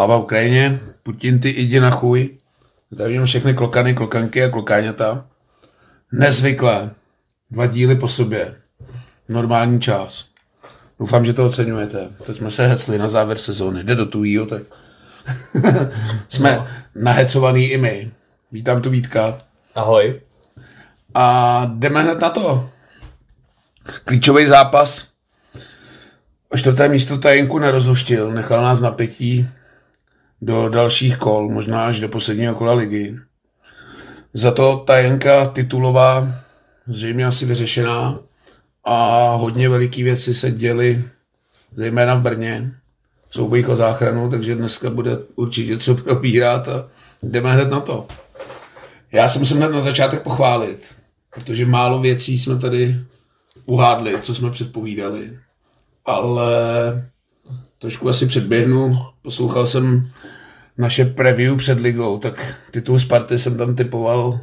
Sláva Ukrajině, Putin ty jdi na chuj. Zdravím všechny klokany, klokanky a klokáňata. Nezvyklé. Dva díly po sobě. Normální čas. Doufám, že to oceňujete. Teď jsme se hecli na závěr sezóny. Jde do tujího, tak jsme no. nahecovaný i my. Vítám tu Vítka. Ahoj. A jdeme hned na to. Klíčový zápas. O čtvrté místo tajenku nerozhoštil. Nechal nás na pětí do dalších kol, možná až do posledního kola ligy. Za to tajenka titulová zřejmě asi vyřešená a hodně veliký věci se děly, zejména v Brně, soubojích o záchranu, takže dneska bude určitě co probírat a jdeme hned na to. Já se musím hned na začátek pochválit, protože málo věcí jsme tady uhádli, co jsme předpovídali. Ale trošku asi předběhnu. Poslouchal jsem naše preview před ligou, tak titul Sparty jsem tam typoval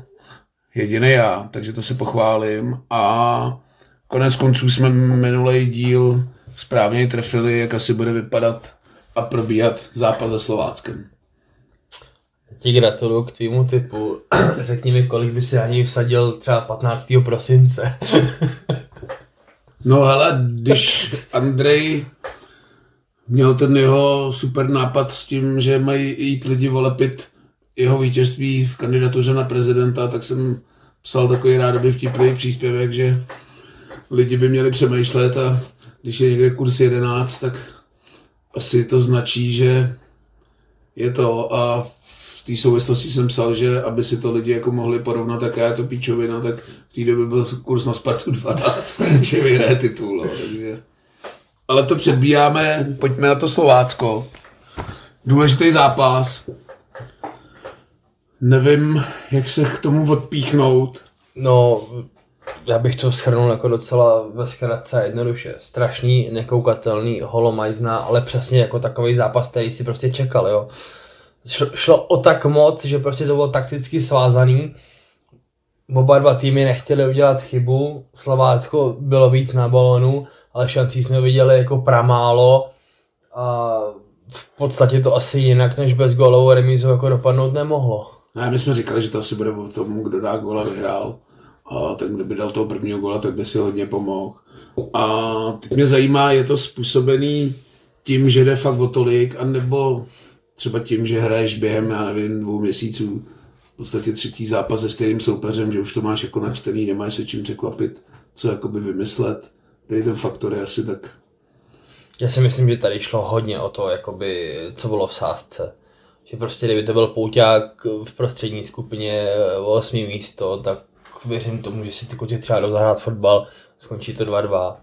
jediný já, takže to se pochválím. A konec konců jsme minulý díl správně trefili, jak asi bude vypadat a probíhat zápas se Slováckem. Ti gratuluju k tvýmu typu. Řekni mi, kolik by si ani vsadil třeba 15. prosince. no hele, když Andrej měl ten jeho super nápad s tím, že mají jít lidi volepit jeho vítězství v kandidatuře na prezidenta, tak jsem psal takový rádoby vtipný příspěvek, že lidi by měli přemýšlet a když je někde kurz 11, tak asi to značí, že je to a v té souvislosti jsem psal, že aby si to lidi jako mohli porovnat, jaká je to píčovina, tak v té době byl kurz na Spartu 12, že vyhraje titul. No, takže ale to předbíjáme, pojďme na to Slovácko. Důležitý zápas. Nevím, jak se k tomu odpíchnout. No, já bych to shrnul jako docela ve zkratce jednoduše. Strašný, nekoukatelný, holomajzná, ale přesně jako takový zápas, který si prostě čekal, jo. Šlo, šlo o tak moc, že prostě to bylo takticky svázaný. Oba dva týmy nechtěli udělat chybu, Slovácko bylo víc na balonu ale šancí jsme viděli jako pramálo a v podstatě to asi jinak než bez golovou remízu jako dopadnout nemohlo. Ne, my jsme říkali, že to asi bude o tom, kdo dá gola vyhrál. A ten, kdo by dal toho prvního gola, tak by si hodně pomohl. A teď mě zajímá, je to způsobený tím, že jde fakt o tolik, anebo třeba tím, že hraješ během, já nevím, dvou měsíců v podstatě třetí zápas se stejným soupeřem, že už to máš jako načtený, nemáš se čím překvapit, co jakoby vymyslet který ten faktor je asi tak... Já si myslím, že tady šlo hodně o to, jakoby, co bylo v sázce. Že prostě, kdyby to byl pouťák v prostřední skupině o 8 místo, tak věřím tomu, že si ty kluci třeba jdou zahrát fotbal, skončí to 2-2.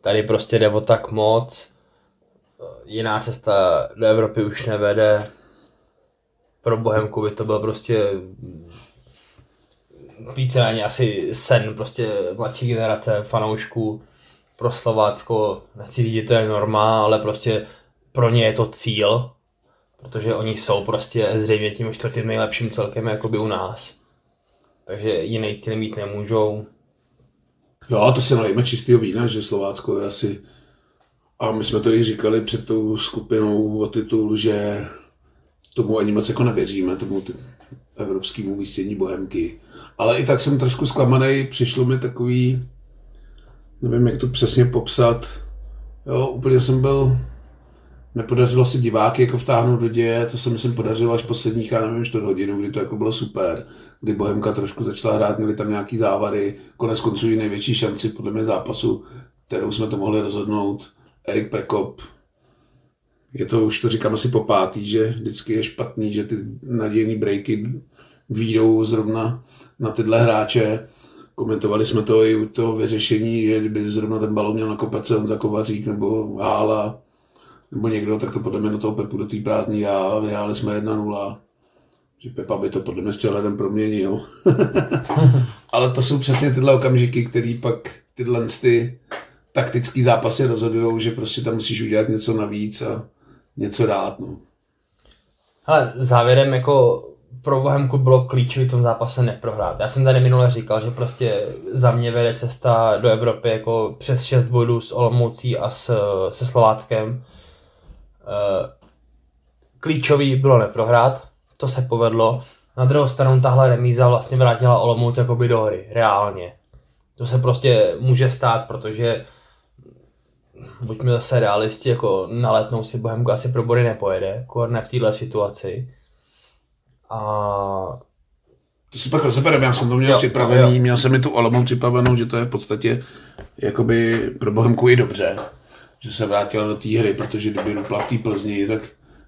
Tady prostě jde o tak moc, jiná cesta do Evropy už nevede. Pro Bohemku by to byl prostě víceméně asi sen prostě mladší generace fanoušků pro Slovácko, nechci říct, že to je norma, ale prostě pro ně je to cíl, protože oni jsou prostě zřejmě tím čtvrtým nejlepším celkem jakoby u nás. Takže jiný cíl mít nemůžou. Jo, to se najíme čistého vína, že Slovácko je asi... A my jsme to i říkali před tou skupinou o titul, že tomu ani moc jako nevěříme, tomu ty evropskému umístění Bohemky. Ale i tak jsem trošku zklamaný, přišlo mi takový, nevím, jak to přesně popsat. Jo, úplně jsem byl, nepodařilo se diváky jako vtáhnout do děje, to se myslím podařilo až posledních, já nevím, čtvrt hodinu, kdy to jako bylo super, kdy Bohemka trošku začala hrát, měli tam nějaký závady, konec konců i největší šanci podle mě zápasu, kterou jsme to mohli rozhodnout. Erik Prekop, je to, už to říkám asi po pátý, že vždycky je špatný, že ty nadějný breaky výjdou zrovna na tyhle hráče. Komentovali jsme to i u toho vyřešení, že kdyby zrovna ten balon měl nakopat se za Kovařík nebo Hála, nebo někdo, tak to podle mě do toho Pepu do té prázdní já vyhráli jsme 1-0. Že Pepa by to podle mě s přehledem proměnil. Ale to jsou přesně tyhle okamžiky, které pak tyhle ty taktický zápasy rozhodují, že prostě tam musíš udělat něco navíc a něco dát. No. Ale závěrem jako pro Bohemku bylo klíčové v tom zápase neprohrát. Já jsem tady minule říkal, že prostě za mě vede cesta do Evropy jako přes 6 bodů s Olomoucí a s, se Slováckem. Eh, klíčový bylo neprohrát, to se povedlo. Na druhou stranu tahle remíza vlastně vrátila Olomouc jakoby do hry, reálně. To se prostě může stát, protože buďme zase realisti, jako na letnou si Bohemku asi pro body nepojede, korne v této situaci. A to si pak rozebereme, já jsem to měl jo, připravený, jo. měl jsem mi tu Olomouc připravenou, že to je v podstatě jakoby pro Bohemku i dobře, že se vrátila do té hry, protože kdyby dupla v té Plzni, tak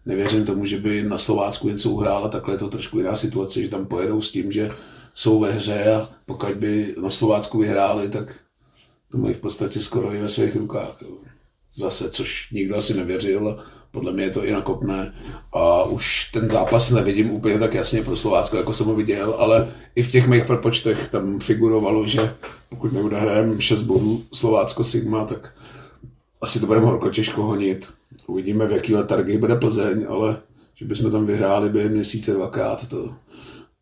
nevěřím tomu, že by na Slovácku něco uhrála, takhle je to trošku jiná situace, že tam pojedou s tím, že jsou ve hře a pokud by na Slovácku vyhráli, tak to mají v podstatě skoro i ve svých rukách. Jo. Zase, což nikdo asi nevěřil, podle mě je to i nakopné a už ten zápas nevidím úplně tak jasně pro Slovácko, jako jsem ho viděl, ale i v těch mých propočtech tam figurovalo, že pokud neudahráme 6 bodů Slovácko Sigma, tak asi to budeme horko těžko honit. Uvidíme, v jaký letargii bude Plzeň, ale že bychom tam vyhráli během měsíce dvakrát, to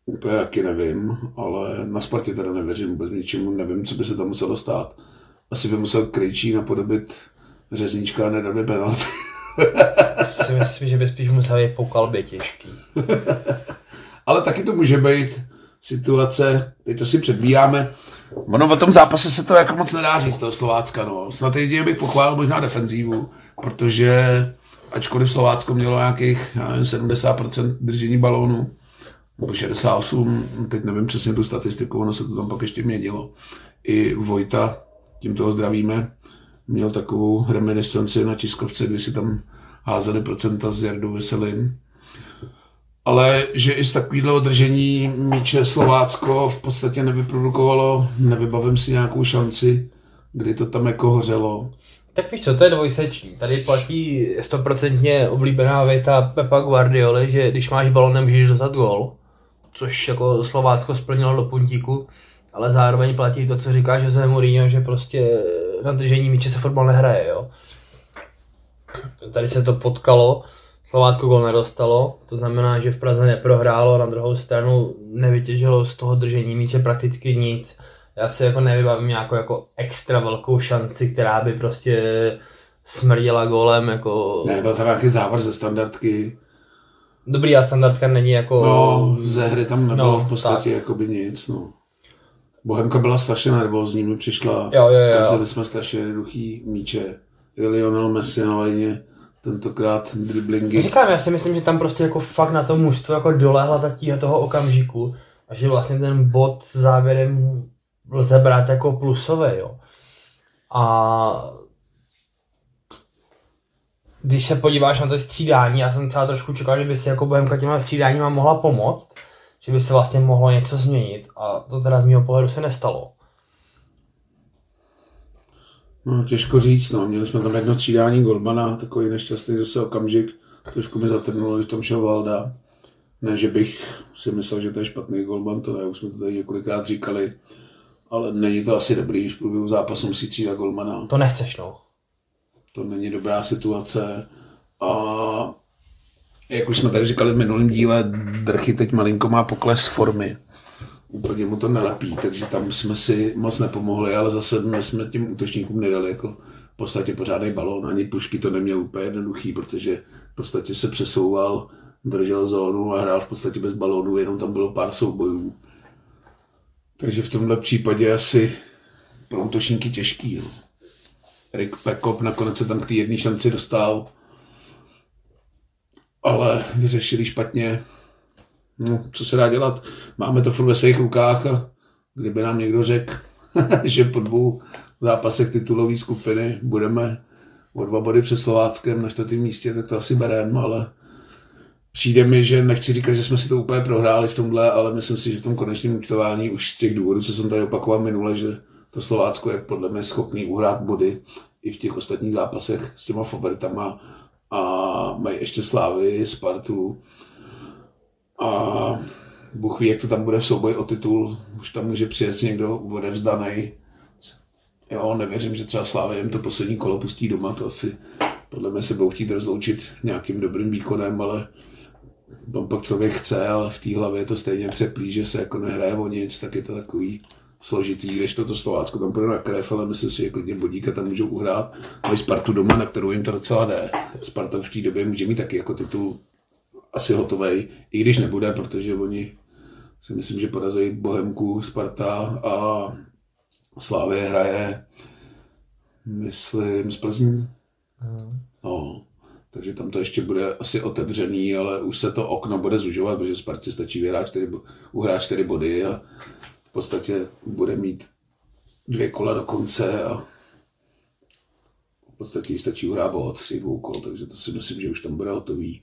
úplně taky nevím, ale na Spartě teda nevěřím vůbec ničemu, nevím, co by se tam muselo stát. Asi by musel Krejčí napodobit řeznička a nedat penalty. si myslím, že by spíš musel být po kalbě těžký. Ale taky to může být situace, teď to si předbíjáme, Ono o tom zápase se to jako moc nedá říct, toho Slovácka. No. Snad jedině bych pochválil možná defenzívu, protože ačkoliv Slovácko mělo nějakých nevím, 70% držení balónu, nebo 68, teď nevím přesně tu statistiku, ono se to tam pak ještě měnilo. I Vojta, tím toho zdravíme, měl takovou reminiscenci na tiskovce, kdy si tam házeli procenta z Jardu Veselin. Ale že i z takového držení míče Slovácko v podstatě nevyprodukovalo, nevybavím si nějakou šanci, kdy to tam jako hořelo. Tak víš co, to je dvojseční. Tady platí stoprocentně oblíbená věta Pepa Guardioli, že když máš balon, nemůžeš dostat gol, což jako Slovácko splnilo do puntíku, ale zároveň platí to, co říká Jose Mourinho, že prostě na držení míče se fotbal nehraje, jo. Tady se to potkalo, Slovácko gol nedostalo, to znamená, že v Praze neprohrálo, na druhou stranu nevytěžilo z toho držení míče prakticky nic. Já si jako nevybavím nějakou jako extra velkou šanci, která by prostě smrdila golem, jako... Ne, byl tam nějaký závod ze standardky. Dobrý, a standardka není jako... No, ze hry tam nebylo no, v podstatě jako by nic, no. Bohemka byla strašně nervózní, mi přišla, jo, jo, jo. Kazili jsme strašně jednoduchý míče. Lionel Messi na lajně, tentokrát driblingy. Říkám, já si myslím, že tam prostě jako fakt na to mužstvo jako dolehla ta tíha toho okamžiku a že vlastně ten bod závěrem lze brát jako plusové, jo. A když se podíváš na to střídání, já jsem třeba trošku čekal, že by si jako Bohemka těma střídáníma mohla pomoct, že by se vlastně mohlo něco změnit a to teda z mého pohledu se nestalo. No, těžko říct, no. Měli jsme tam jedno střídání Golmana, takový nešťastný zase okamžik. Trošku mi zatrnulo, že tam šel Valda. Ne, že bych si myslel, že to je špatný Golman, to ne, už jsme to tady několikrát říkali. Ale není to asi dobrý, když v průběhu zápasu musí střídat Golmana. To nechceš, no. To není dobrá situace. A jak už jsme tady říkali v minulém díle, Drchy teď malinko má pokles formy. Úplně mu to nelepí, takže tam jsme si moc nepomohli, ale zase my jsme tím útočníkům nedali jako v podstatě pořádný balón. Ani pušky to neměl úplně jednoduchý, protože v podstatě se přesouval, držel zónu a hrál v podstatě bez balónu, jenom tam bylo pár soubojů. Takže v tomhle případě asi pro útočníky těžký. No. Rick Pekop nakonec se tam k té jedné šanci dostal, ale vyřešili špatně. No, co se dá dělat? Máme to furt ve svých rukách a kdyby nám někdo řekl, že po dvou zápasech titulové skupiny budeme o dva body před Slováckem na čtvrtém místě, tak to asi bereme, ale přijde mi, že nechci říkat, že jsme si to úplně prohráli v tomhle, ale myslím si, že v tom konečném účtování už z těch důvodů, co jsem tady opakoval minule, že to Slovácko je podle mě schopný uhrát body i v těch ostatních zápasech s těma favoritama a mají ještě Slávy, Spartu. A Bůh ví, jak to tam bude v souboji o titul, už tam může přijet někdo odevzdaný. Jo, nevěřím, že třeba Slávy jim to poslední kolo pustí doma, to asi podle mě se budou chtít rozloučit nějakým dobrým výkonem, ale pak člověk chce, ale v té hlavě je to stejně přeplí, že se jako nehraje o nic, tak je to takový složitý, když toto Slovácko tam půjde na krev, ale myslím si, že klidně bodíka tam můžou uhrát. Mají Spartu doma, na kterou jim to docela jde. Sparta v té době může mít taky jako titul asi hotový, i když nebude, protože oni si myslím, že porazí Bohemku, Sparta a Slávě hraje, myslím, z Plzní. Hmm. No, takže tam to ještě bude asi otevřený, ale už se to okno bude zužovat, protože Spartě stačí vyhrát čtyři, uhrát čtyři body a v podstatě bude mít dvě kola do konce a v podstatě jí stačí bod z těch dvou kol, takže to si myslím, že už tam bude hotový.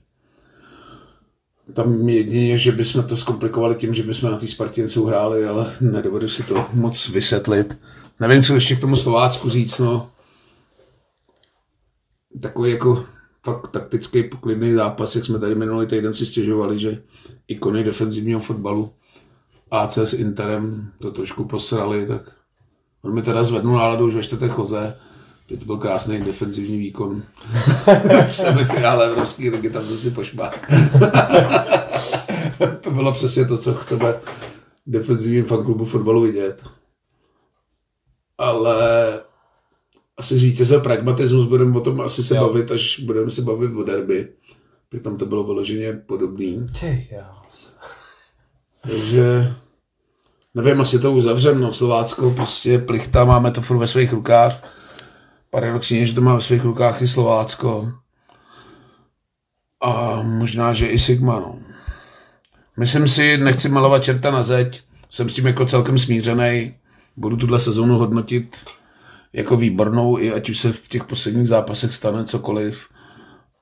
Tam jedině, že bychom to zkomplikovali tím, že bychom na té Spartě něco uhráli, ale nedovedu si to moc vysvětlit. Nevím, co ještě k tomu Slovácku říct, no. Takový jako fakt taktický poklidný zápas, jak jsme tady minulý týden si stěžovali, že ikony defenzivního fotbalu AC s Interem to trošku posrali, tak on mi teda zvednul náladu už ve čtvrtek choze, to byl krásný defenzivní výkon v semifinále Evropské ligy, tam jsem si pošmák. to bylo přesně to, co chceme v defenzivním fanklubu fotbalu vidět. Ale asi zvítězil pragmatismus, budeme o tom asi se Jo. bavit, až budeme se bavit o derby. Protože tam to bylo vyloženě podobný. Ty. Takže nevím, asi to uzavřem, no Slovácko prostě plichta, máme to furt ve svých rukách. Paradoxně, že to má ve svých rukách i Slovácko. A možná, že i Sigma, no. Myslím si, nechci malovat čerta na zeď, jsem s tím jako celkem smířený. Budu tuhle sezónu hodnotit jako výbornou, i ať už se v těch posledních zápasech stane cokoliv.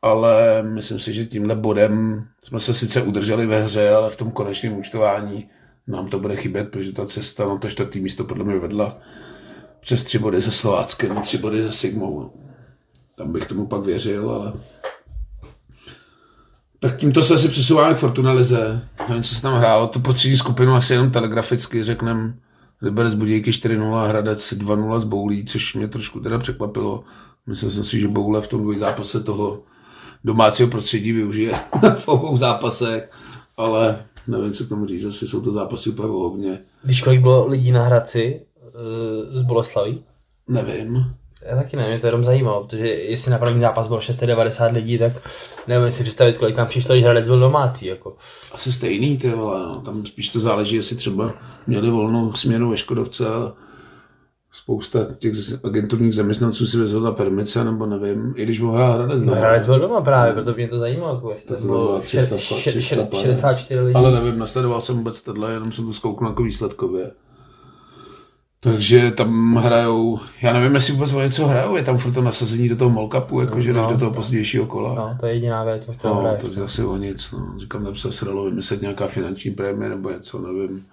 Ale myslím si, že tímhle bodem jsme se sice udrželi ve hře, ale v tom konečném účtování nám to bude chybět, protože ta cesta na to čtvrtý místo podle mě vedla přes tři body se Slováckem a tři body se Sigmou. no. Tam bych tomu pak věřil, ale... Tak tímto se asi přesouváme k Fortuna Lize. Nevím, co se tam hrálo. Tu prostřední skupinu asi jenom telegraficky řekneme. Liberec Budějky 4-0, Hradec 2-0 z Boulí, což mě trošku teda překvapilo. Myslel jsem si, že Boule v tom dvojzápase toho domácího prostředí využije v obou zápasech, ale nevím, co k tomu říct. Asi jsou to zápasy úplně vohovně. Víš, kolik bylo lidí na Hradci eh, z Boleslaví? Nevím. Já taky nevím, mě to jenom zajímalo, protože jestli na první zápas bylo 690 lidí, tak nevím si představit, kolik tam přišlo, když Hradec byl domácí. Jako. Asi stejný, ty vole, no. Tam spíš to záleží, jestli třeba měli volnou směnu ve Škodovce a spousta těch agenturních zaměstnanců si vezla permice, nebo nevím, i když mohl Hradec. No, Hradec byl doma právě, proto mě to zajímalo, jako jestli Tak to bylo 300 še- še- 300 še- 64 lidí. Ale nevím, nasledoval jsem vůbec tohle, jenom jsem to zkouknul jako výsledkově. Takže tam hrajou, já nevím, jestli vůbec o něco hrajou, je tam furt to nasazení do toho molkapu, jakože No, než do toho no. pozdějšího kola. No, to je jediná věc, o No, hraje. to je asi o nic, no. Říkám, tam se dalo vymyslet nějaká finanční prémie nebo něco, nevím.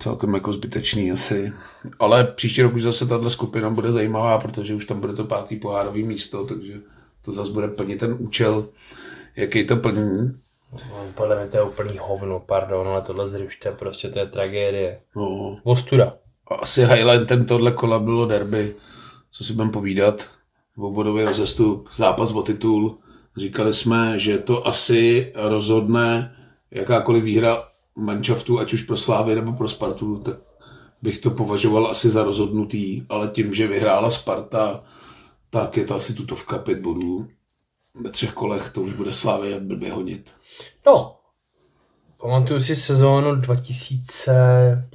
Celkem jako zbytečný asi. Ale příští rok už zase tahle skupina bude zajímavá, protože už tam bude to pátý pohárový místo, takže to zase bude plnit ten účel, jaký to plní. No, Podle mě to je úplný hovno, pardon, ale tohle zrušte, prostě to je tragédie. No, Ostuda. asi highlightem tohle kola bylo derby, co si budeme povídat. Obvodový rozestup, zápas o titul. Říkali jsme, že to asi rozhodne jakákoliv výhra manšaftu, ať už pro Slávy nebo pro Spartu, tak bych to považoval asi za rozhodnutý, ale tím, že vyhrála Sparta, tak je to asi tutovka pět bodů. Ve třech kolech to už bude Slávy blbě hodit. No, pamatuju si sezónu 2000,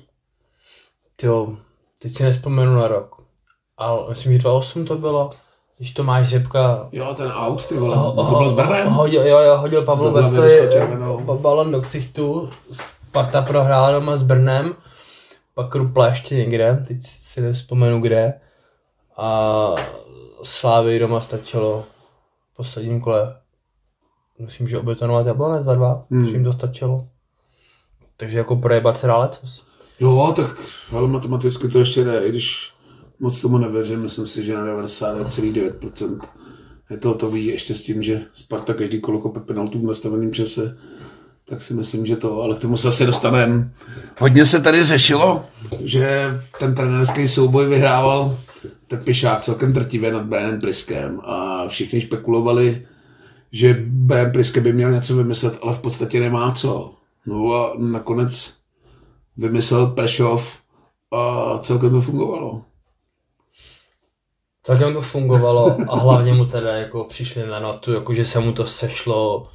jo, teď si nespomenu na rok, ale myslím, že 2008 to bylo, když Tomáš Řepka Jo, ten out, ty vole, ho, to bylo s Brnem. hodil, jo, jo, hodil Pavlu červenou. ba- balon do ksichtu, Sparta prohrála doma s Brnem, pak Rupla ještě někde, teď si nevzpomenu kde, a Slávy doma stačilo v posledním kole, myslím, že obetonovat Jablonec 2-2, Hmm. jim to stačilo. Takže jako projebat se dá letos. Jo, tak ale matematicky to ještě jde, i když moc tomu nevěřím, myslím si, že na 99,9% je to hotový, ještě s tím, že Sparta každý kolo kope penaltu v nastaveném čase, tak si myslím, že to, ale k tomu se asi dostaneme. Hodně se tady řešilo, že ten trenérský souboj vyhrával Tepišák celkem drtivě nad Brianem Priskem a všichni špekulovali, že Brian Priske by měl něco vymyslet, ale v podstatě nemá co. No a nakonec vymyslel Prešov a celkem to fungovalo. Celkem to fungovalo a hlavně mu teda jako přišli na notu, jako že se mu to sešlo.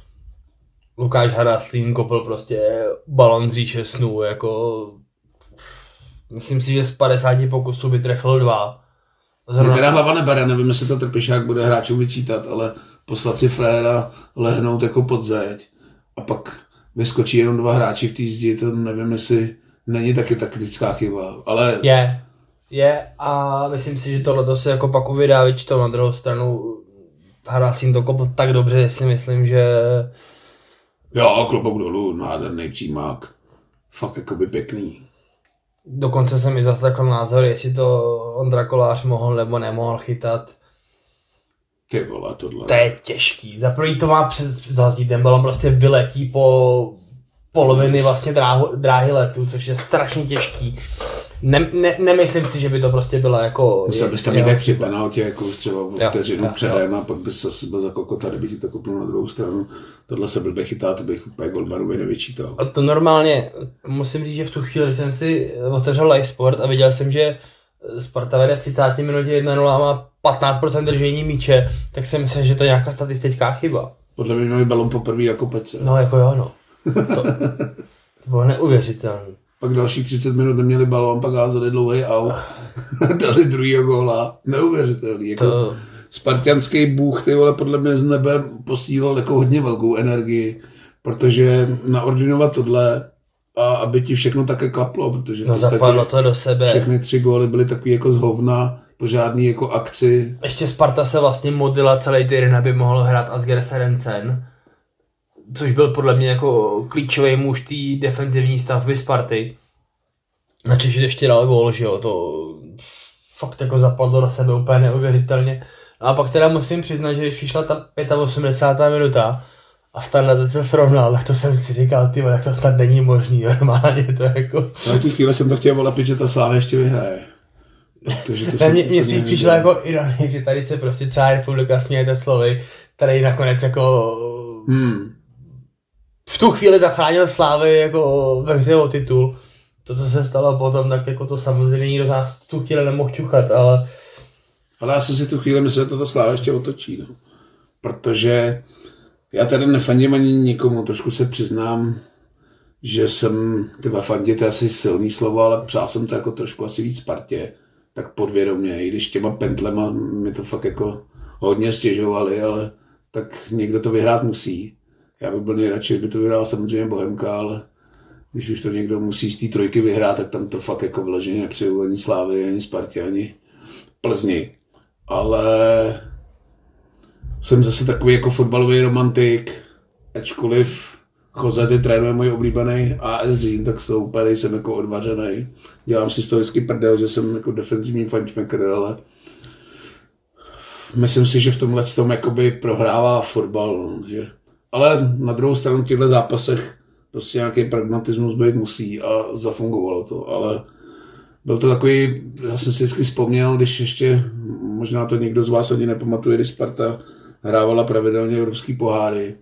Lukáš Haraslín kopl prostě balon z říše snů, jako myslím si, že z 50 pokusů by trefil dva. Mě teda hlava nebere, nevím, jestli to trpišák bude hráčům vyčítat, ale poslat si fréra, lehnout jako pod zeď a pak vyskočí jenom dva hráči v té zdi, to nevím, jestli není taky taktická chyba, ale... Je, je a myslím si, že tohle se jako pak uvidá, to na druhou stranu Haraslín to kopl tak dobře, že si myslím, že Jo, klobouk dolů, nádherný přímák. Fakt jakoby pěkný. Dokonce se mi zaslechl názor, jestli to Ondra Kolář mohl nebo nemohl chytat. Ty vole, tohle. To je těžký. Za prvý to má přes zazdí, ten balon prostě vyletí po poloviny vlastně dráhu, dráhy letu, což je strašně těžký ne, ne, nemyslím si, že by to prostě byla jako... Musel byste mít tak při penaltě, jako třeba vteřinu předem a pak by se byl za kokota, kdyby ti to kopnul na druhou stranu. Tohle se blbě chytá, to bych úplně Goldmarovi nevyčítal. A to normálně, musím říct, že v tu chvíli jsem si otevřel live sport a viděl jsem, že Sparta vede v 30 minutě 1-0 a má 15% držení míče, tak si myslím, že to je nějaká statistická chyba. Podle mě měli balon poprvé jako pece. No jako jo, no. To, to bylo neuvěřitelné pak další 30 minut neměli balón, pak házeli dlouhý aut, dali druhýho góla. Neuvěřitelný. Jako to... Spartianský bůh, ty vole, podle mě z nebe posílal jako hodně velkou energii, protože naordinovat tohle a aby ti všechno také klaplo, protože no, zapadlo to do sebe. Všechny tři góly byly takový jako z hovna, po žádný jako akci. Ještě Sparta se vlastně modlila celý týden, aby mohl hrát Asger Serencen což byl podle mě jako klíčový muž té defenzivní stavby Sparty. Na Češi ještě dal gól, že jo, to fakt jako zapadlo na sebe úplně neuvěřitelně. A pak teda musím přiznat, že když přišla ta 85. minuta a Standard se srovnal, tak to jsem si říkal, ty tak to snad není možný, normálně to jako... Na tu chvíli jsem to chtěl volepit, že ta sláva ještě vyhraje. Protože to mě, mě spíš přišlo jako ironie, že tady se prostě celá republika směje slovy, tady nakonec jako hmm v tu chvíli zachránil Slávy jako ve hře o titul. To, co se stalo potom, tak jako to samozřejmě nikdo z nás v tu chvíli nemohl čuchat, ale... Ale já jsem si tu chvíli myslel, že toto Sláva ještě otočí, no. Protože já tady nefandím ani nikomu, trošku se přiznám, že jsem, tyba fandit je asi silný slovo, ale přál jsem to jako trošku asi víc partě, tak podvědomě, i když těma pentlema mi to fakt jako hodně stěžovali, ale tak někdo to vyhrát musí. Já bych byl nejradši, kdyby to vyhrál samozřejmě Bohemka, ale když už to někdo musí z té trojky vyhrát, tak tam to fakt jako vyloženě nepřeju ani Slávy, ani Spartě, ani Plzni. Ale jsem zase takový jako fotbalový romantik, ačkoliv Chozety trénuje můj oblíbený AS Řím, tak to úplně jsem jako odvařený. Dělám si vždycky prdel, že jsem jako defenzivní fančmekr, ale myslím si, že v tomhle tom jakoby prohrává fotbal, no, že ale na druhou stranu v těchto zápasech prostě nějaký pragmatismus být musí a zafungovalo to, ale byl to takový, já jsem si vždycky vzpomněl, když ještě, možná to někdo z vás ani nepamatuje, když Sparta hrávala pravidelně evropský poháry,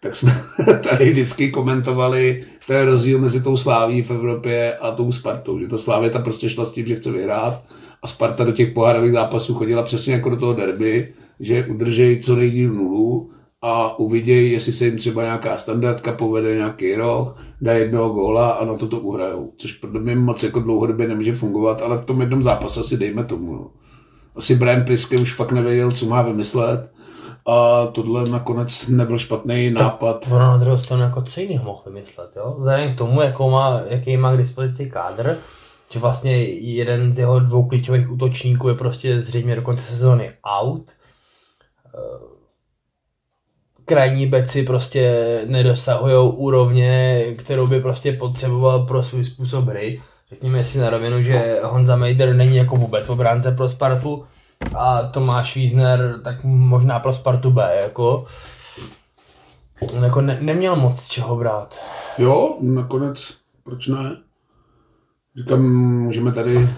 tak jsme tady vždycky komentovali ten rozdíl mezi tou Sláví v Evropě a tou Spartou, že ta Slávě ta prostě šla s tím, že chce vyhrát a Sparta do těch pohárových zápasů chodila přesně jako do toho derby, že udržejí co nejdíl nulu a uvidějí, jestli se jim třeba nějaká standardka povede nějaký rok, dá jednoho góla a na to to uhrajou. Což podle mě moc jako dlouhodobě nemůže fungovat, ale v tom jednom zápase si dejme tomu. No. Asi Brian Priske už fakt nevěděl, co má vymyslet a tohle nakonec nebyl špatný nápad. Ono na druhou stranu jako co jiného mohl vymyslet, jo? Vzhledem k tomu, jakou má, jaký má k dispozici kádr, že vlastně jeden z jeho dvou klíčových útočníků je prostě zřejmě do konce sezóny out krajní beci prostě nedosahují úrovně, kterou by prostě potřeboval pro svůj způsob hry. Řekněme si na rovinu, že Honza Mejder není jako vůbec obránce pro Spartu a Tomáš Wiesner tak možná pro Spartu B, jako. On jako ne, neměl moc čeho brát. Jo, nakonec, proč ne? Říkám, můžeme tady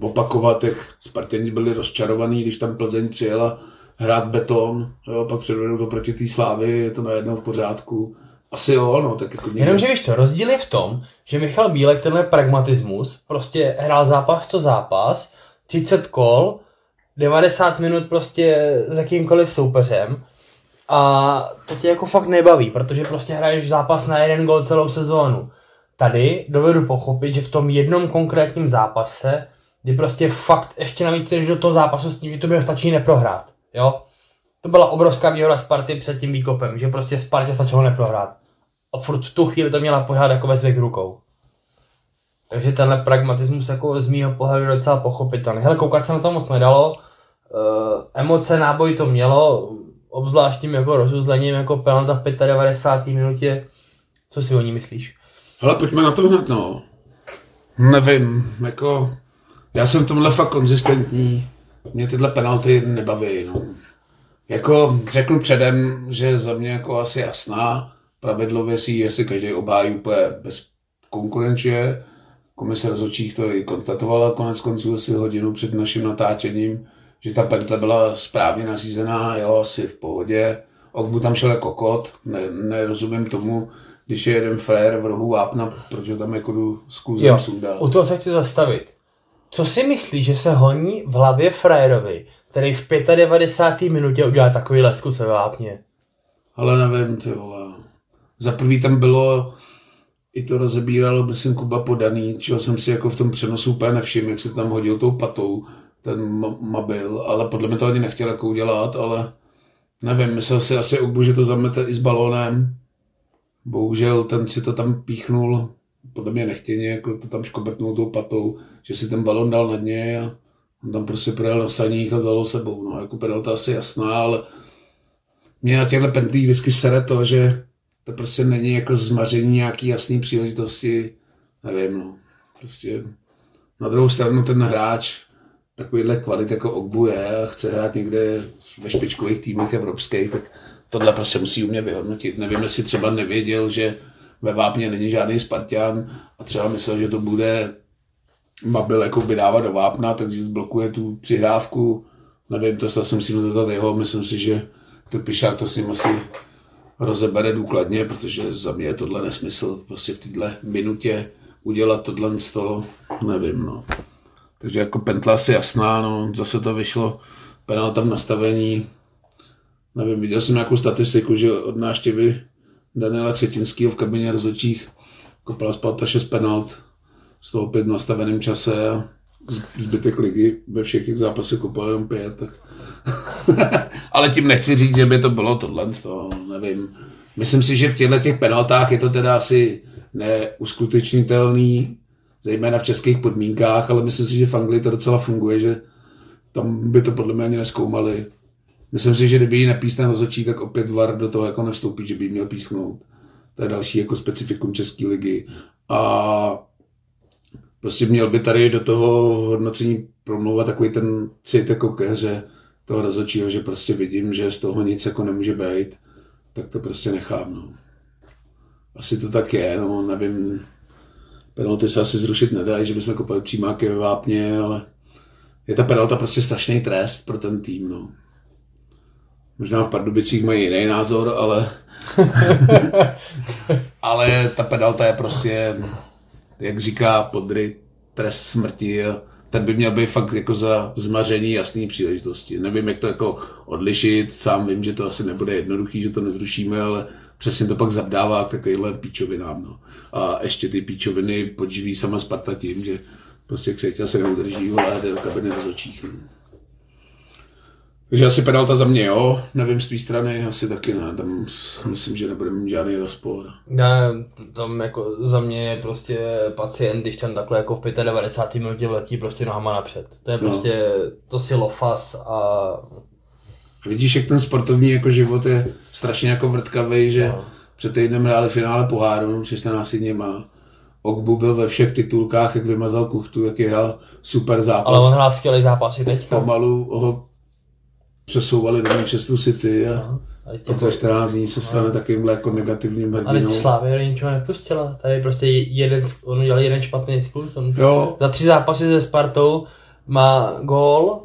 opakovat, jak Spartěni byli rozčarovaní, když tam Plzeň přijela hrát beton, jo, pak předvedou to proti té slávy, je to najednou v pořádku. Asi jo, no, tak jako. Jenomže víš co, rozdíl je v tom, že Michal Bílek tenhle pragmatismus prostě hrál zápas to zápas, 30 kol, 90 minut prostě s jakýmkoliv soupeřem a to tě jako fakt nebaví, protože prostě hraješ zápas na jeden gol celou sezónu. Tady dovedu pochopit, že v tom jednom konkrétním zápase, kdy prostě fakt ještě navíc jdeš do toho zápasu s tím, že to by stačí neprohrát, jo. To byla obrovská výhoda Sparty před tím výkopem, že prostě Spartě stačilo neprohrát. A furt v tu chvíli to měla pořád jako ve svých rukou. Takže tenhle pragmatismus jako z mýho pohledu je docela pochopitelný. Hele, koukat se na to moc nedalo, uh, emoce, náboj to mělo, obzvlášť tím jako rozuzlením, jako penalta v 95. minutě. Co si o ní myslíš? Hele, pojďme na to hned, no. Nevím, jako... Já jsem v tomhle fakt konzistentní. Mě tyhle penalty nebaví, no. Jako řeknu předem, že za mě jako asi jasná. Pravidlově si jestli každý obhájí úplně bez konkurenčně. Komise rozhodčích to i konstatovala konec konců asi hodinu před naším natáčením, že ta pentle byla správně nařízená, jo, asi v pohodě. Ogbu tam šel jako kokot, ne, nerozumím tomu, když je jeden frér v rohu vápna, proč ho tam jako jdu s kluzem sundat. U toho se chci zastavit. Co si myslíš, že se honí v hlavě frérovi, který v 95. minutě udělá takový lesku se vápně? Ale nevím, ty vole. Za prvý tam bylo, i to rozebíralo, myslím, Kuba podaný, čeho jsem si jako v tom přenosu úplně nevšiml, jak se tam hodil tou patou ten mobil, ale podle mě to ani nechtěl jako udělat, ale nevím, myslel si asi že to zamete i s balónem. Bohužel ten si to tam píchnul, podle mě nechtěně, jako to tam škobetnul tou patou, že si ten balon dal nad něj a on tam prostě projel na saních a dalo sebou. No, jako penalta asi jasná, ale mě na těchto pentlích vždycky sere to, že to prostě není jako zmaření nějaký jasný příležitosti, nevím, no. Prostě na druhou stranu ten hráč takovýhle kvalit jako Ogbu je a chce hrát někde ve špičkových týmech evropských, tak tohle prostě musí umět vyhodnotit. Nevím, jestli třeba nevěděl, že ve Vápně není žádný Spartan a třeba myslel, že to bude Mabil jako by dávat do Vápna, takže zblokuje tu přihrávku. Nevím, to se musím zeptat jeho, myslím si, že ten Pišák to s ním asi rozebere důkladně, protože za mě je tohle nesmysl prostě v této minutě udělat tohle z toho, nevím, no. Takže jako pentla asi jasná, no, zase to vyšlo penalta v nastavení, nevím, viděl jsem nějakou statistiku, že od návštěvy Daniela Křetinského v kabině rozhodčích kopala Sparta 6 penalt, z toho pět v nastaveném čase a zbytek ligy ve všech těch zápasech kopal jenom pět, tak... Ale tím nechci říct, že by to bylo tohle, toho, nevím. Myslím si, že v těchto těch penaltách je to teda asi neuskutečnitelný, zejména v českých podmínkách, ale myslím si, že v Anglii to docela funguje, že tam by to podle mě ani neskoumali. Myslím si, že kdyby ji nepísne rozhodčí, tak opět VAR do toho jako nevstoupí, že by měl písknout. To je další jako specifikum České ligy. A prostě měl by tady do toho hodnocení promlouvat takový ten cit jako ke hře toho rozhodčího, že prostě vidím, že z toho nic jako nemůže být, tak to prostě nechám. No. Asi to tak je, no, nevím, penalty se asi zrušit nedají, že bychom kopali přímáky ve vápně, ale je ta penalta prostě strašný trest pro ten tým, no. Možná v Pardubicích mají jiný názor, ale ale ta penalta je prostě, jak říká Podry, trest smrti ten by měl být fakt jako za zmaření jasné příležitosti. Nevím, jak to jako odlišit, sám vím, že to asi nebude jednoduchý, že to nezrušíme, ale přesně to pak zavdává k takovýhle píčovinám. No. A ještě ty píčoviny podživí sama Sparta tím, že prostě křeťa se neudrží a jde do kabiny rozhodčích. No. Takže asi penalta za mě, jo. Nevím z té strany, asi taky ne. Tam myslím, že nebude mít žádný rozpor. Ne, tam jako za mě je prostě pacient, když tam takhle jako v 95. minutě vletí prostě nohama napřed. To je no. prostě, to si lofas a... Vidíš, jak ten sportovní jako život je strašně jako vrtkavý, že no. před týdnem hráli finále poháru, 14 dní má. Ogbu byl ve všech titulkách, jak vymazal kuchtu, jak hrál super zápas. Ale on hrál skvělý zápasy teď. Pomalu ho přesouvali do Manchesteru City a, no, a to 14 dní se stane no. takovým jako negativním hrdinou. Ale Slávě ničeho nepustila. Tady prostě jeden, on udělal jeden špatný sklus. On jo. Za tři zápasy se Spartou má gól,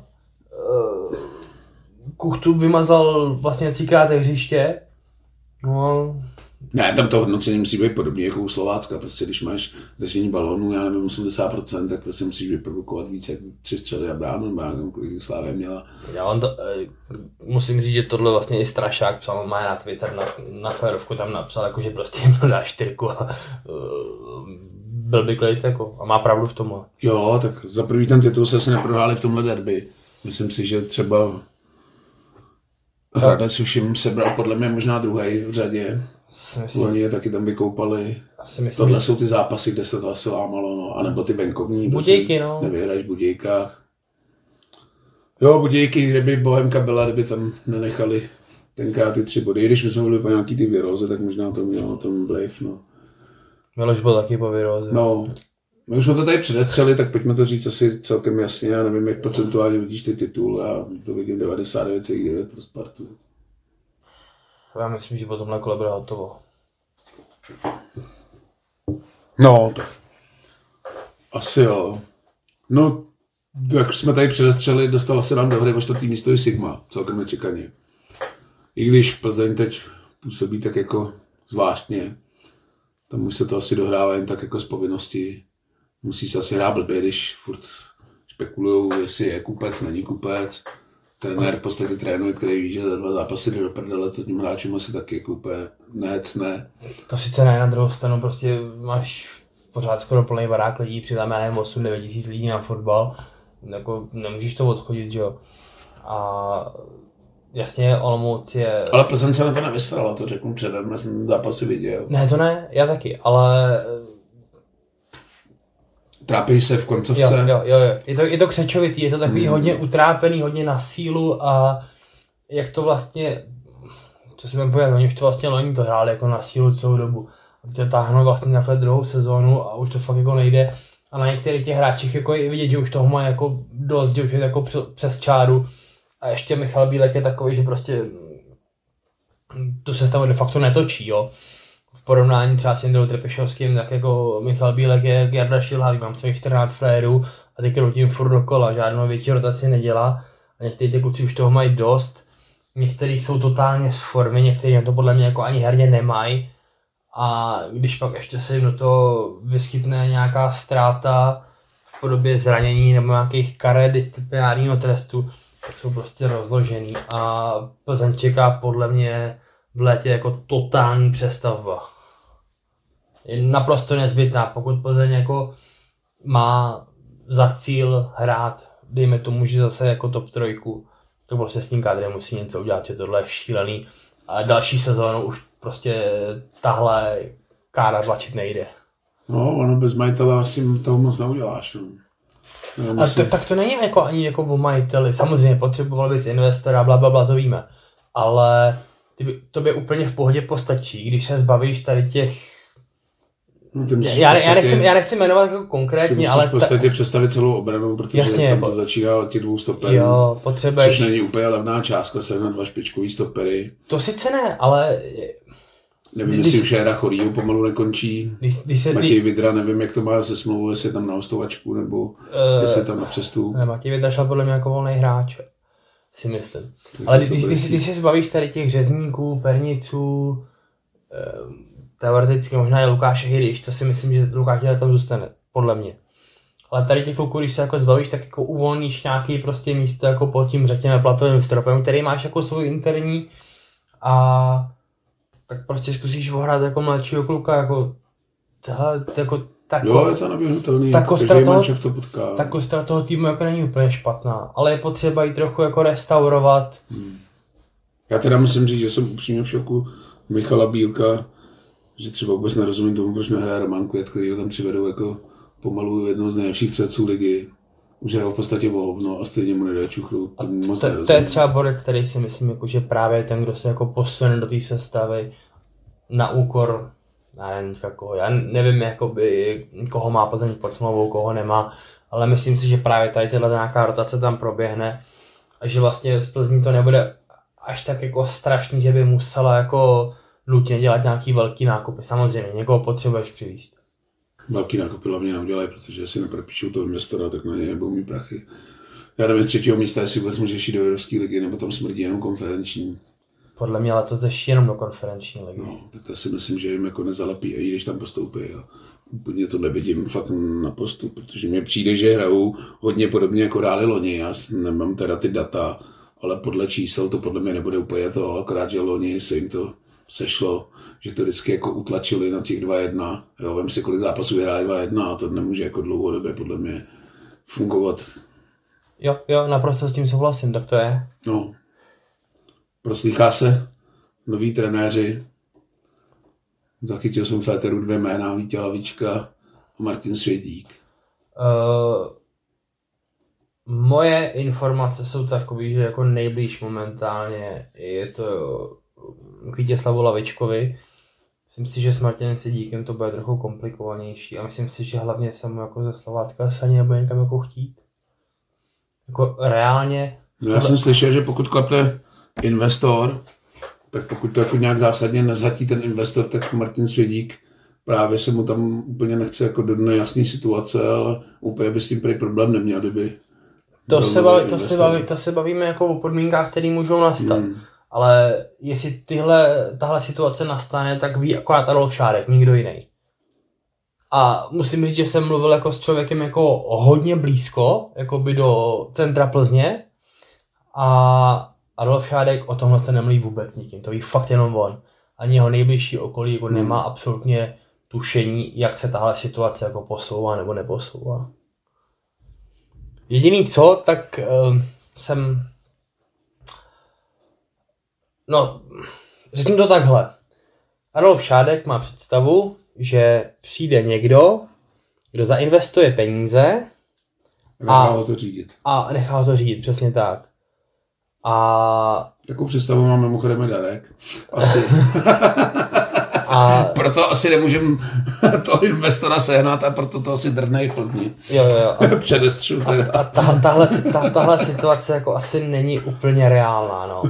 uh, Kuchtu vymazal vlastně třikrát ze hřiště. No, Ne, tam to hodnocení musí být podobné jako u Slovácka. Prostě když máš držení balónu, já nevím, 80%, tak prostě musíš vyprodukovat více jak tři střely a bránu, nebo já nevím, kolik Slávě měla. Já vám to, eh, musím říct, že tohle vlastně i Strašák psal, má na Twitter, na, na férovku tam napsal, jako, že prostě jim dá čtyřku a uh, byl by klid, jako, a má pravdu v tom. Jo, tak za prvý ten titul se asi neprohráli v tomhle derby. Myslím si, že třeba Hradec už jim sebral podle mě možná druhý v řadě. Myslím, Oni je taky tam vykoupali. myslím, Tohle že jsou ty zápasy, kde se to asi lámalo, no. A nebo ty venkovní. Budějky, no. Nevyhraješ v Budějkách. Jo, Budějky, kdyby Bohemka byla, kdyby tam nenechali tenkrát ty tři body. I Když my jsme byli po nějaký ty výroze, tak možná to mělo tom vliv, no. Miloš byl taky po výroze. No, my už jsme to tady předetřeli, tak pojďme to říct asi celkem jasně. Já nevím, jak procentuálně vidíš ty titul. Já to vidím 99,9 pro Spartu. Já myslím, že po tomhle kole bude hotovo. No, to... Asi jo. No, jak jsme tady předestřeli, dostala se nám do hry o čtvrtý místo i Sigma, celkem nečekaně. I když Plzeň teď působí tak jako zvláštně, tam už se to asi dohrává jen tak jako z povinnosti. Musí se asi hrát blbě, když furt spekulují, jestli je kupec, není kupec. Trenér v podstatě trénuje, který ví, že za dva zápasy jde do prdele, to tím hráčům asi taky jako úplně nehecne. To sice ne, na druhou stranu prostě máš pořád skoro plný barák lidí, přidáme, já nevím, 8-9 tisíc lidí na fotbal, jako nemůžeš to odchodit, že jo. A jasně, Olomouc je... Ale Plzeň se na to nevysrala, to řeknu předem, já jsem ten zápas viděl. Ne, to ne, já taky, ale Trápí se v koncovce. jo, jo, jo. Je, to, je to křečovitý, je to takový Hmm. hodně utrápený, hodně na sílu a jak to vlastně, co si budeme povědět, oni už to vlastně loni to hráli jako na sílu celou dobu. A teď to táhnou vlastně takhle druhou sezónu a už to fakt jako nejde. A na některých těch hráčích jako je vidět, že už toho má jako dost, že už je jako pře- přes čáru. A ještě Michal Bílek je takový, že prostě tu sestavu de facto netočí, jo. Porovnání třeba s Jindrou Trepešovským, tak jako Michal Bílek je Jarda Šilhavý, mám svých 14 frérů a teď krutím furt dokola, žádnou větší rotaci nedělá. A někteří ty kluci už toho mají dost, někteří jsou totálně z formy, někteří na to podle mě jako ani herně nemají. A když pak ještě se jim do toho vyskytne nějaká ztráta v podobě zranění nebo nějakých karet disciplinárního trestu, tak jsou prostě rozložený. A Plzeň čeká podle mě v létě jako totální přestavba. Je naprosto nezbytná, pokud Plzeň jako má za cíl hrát, dejme tomu, že zase jako top trojku, to prostě s tím kádrem musí něco udělat, že tohle je šílený. A další sezónu už prostě tahle kára tlačit nejde. No, ono bez majitele asi toho moc neuděláš. No. A to, tak to není jako ani jako o majiteli. Samozřejmě potřeboval bys investora, bla, bla, bla, to víme. Ale ty to by úplně v pohodě postačí, když se zbavíš tady těch... no, Já, já, podstatě- nechci, já nechci jmenovat jako konkrétně, musíš ale... v podstatě představit celou obranu, protože Jasně, tam po- to začíná od těch dvou stoperů. jo, Což potřebuješ... není úplně levná částka, se na dva špičkový stopery. To sice ne, ale Nevím, Když- jestli už éra Chorýho pomalu nekončí. když, když se... Matěj Vidra, nevím, jak to má se smlouvou, jestli je tam na hostovačku, nebo uh, jestli je tam na přestup. Ne, Matěj Věta šel podle mě jako volný hráč, si myslím. Takže Ale když, když, když se zbavíš tady těch řezníků, perniců, teoreticky možná i Lukáše Hyriš, to si myslím, že Lukáš Hyriš tam zůstane, podle mě. Ale tady těch kluků, když se jako zbavíš, tak jako uvolníš nějaký prostě místo jako pod tím, řekněme, platovým stropem, který máš jako svůj interní a tak prostě zkusíš ohrát jako mladšího kluka, jako, hele, jako tak, Jo, je to nevyhnutelný, ta jako kostra každý toho- to potká. ta kostra toho týmu jako není úplně špatná, ale je potřeba ji trochu jako restaurovat. Hmm. Já teda musím říct, že jsem upřímně v šoku Michala Bílka, že třeba vůbec nerozumím tomu, proč nehraje Roman Květ, který ho tam přivedou jako pomalu jednou z nejlepších střelců ligy. Už hrál v podstatě o hovno a stejně mu nedá čuchru. To moc To, nerozumím. to je třeba bodec, který si myslím, jako, že právě ten, kdo se jako posune do té sestavy na úkor, já nevím koho, já nevím, jakoby, koho má Plzeň pod smlouvou, koho nemá, ale myslím si, že právě tady tyhle nějaká rotace tam proběhne a že vlastně z Plzní to nebude až tak jako strašný, že by musela jako nutně dělat nějaký velký nákupy. Samozřejmě, někoho potřebuješ přivést. Velký nákupy hlavně neudělají, protože si nepropíšou toho investora, tak na ně nebudou mít prachy. Já nevím, z třetího místa, jestli vůbec můžeš jít do Evropské ligy, nebo tam smrdí jenom konferenční. Podle mě letos jdeš jenom do konferenční ligy. No, tak to si myslím, že jim jako nezalepí, i když tam postoupí. A úplně to nevidím fakt na postup, protože mně přijde, že hrajou hodně podobně jako hráli loni. Já nemám teda ty data, ale podle čísel to podle mě nebude úplně to, akorát, že loni se jim to sešlo, že to vždycky jako utlačili na těch 2-1. Jo, vem si, kolik zápasů vyhráli 2-1 a to nemůže jako dlouhodobě podle mě fungovat. Jo, jo, naprosto s tím souhlasím, tak to je. No. Proslýchá se noví trenéři. Zachytil jsem Féteru dvě jména, Vítě Lavička a Martin Svědík. Uh, moje informace jsou takové, že jako nejblíž momentálně je to k Vítězslavu Lavičkovi. Myslím si, že s Martinem Sedíkem to bude trochu komplikovanější a myslím si, že hlavně se mu jako ze Slovácka se ani nebude někam jako chtít. Jako reálně... No já jsem slyšel, že pokud klapne investor, tak pokud to jako nějak zásadně nezhatí ten investor, tak Martin Svědík právě se mu tam úplně nechce jako do nejasné situace, ale úplně by s tím prý problém neměl, kdyby to se, baví, to, se baví, to se bavíme jako o podmínkách, které můžou nastat. Hmm. Ale jestli tyhle, tahle situace nastane, tak ví akorát Adolf Šárek, nikdo jiný. A musím říct, že jsem mluvil jako s člověkem jako hodně blízko, jako by do centra Plzně. A Adolf Šádek o tomhle se nemluví vůbec nikým, to ví fakt jenom on. Ani jeho nejbližší okolí jako hmm. nemá absolutně tušení, jak se tahle situace jako posouvá nebo neposouvá. Jediný co, tak uh, jsem... No, řeknu to takhle. Adolf Šádek má představu, že přijde někdo, kdo zainvestuje peníze a nechá to řídit. A nechá to řídit, přesně tak. A... Takovou představu mám mimochodem Darek. Asi. a... proto asi nemůžem toho investora sehnat a proto to asi drnej v Plzni. Jo, jo, jo. Předestřu. A, a ta, tahle, ta, tahle situace jako asi není úplně reálná, no.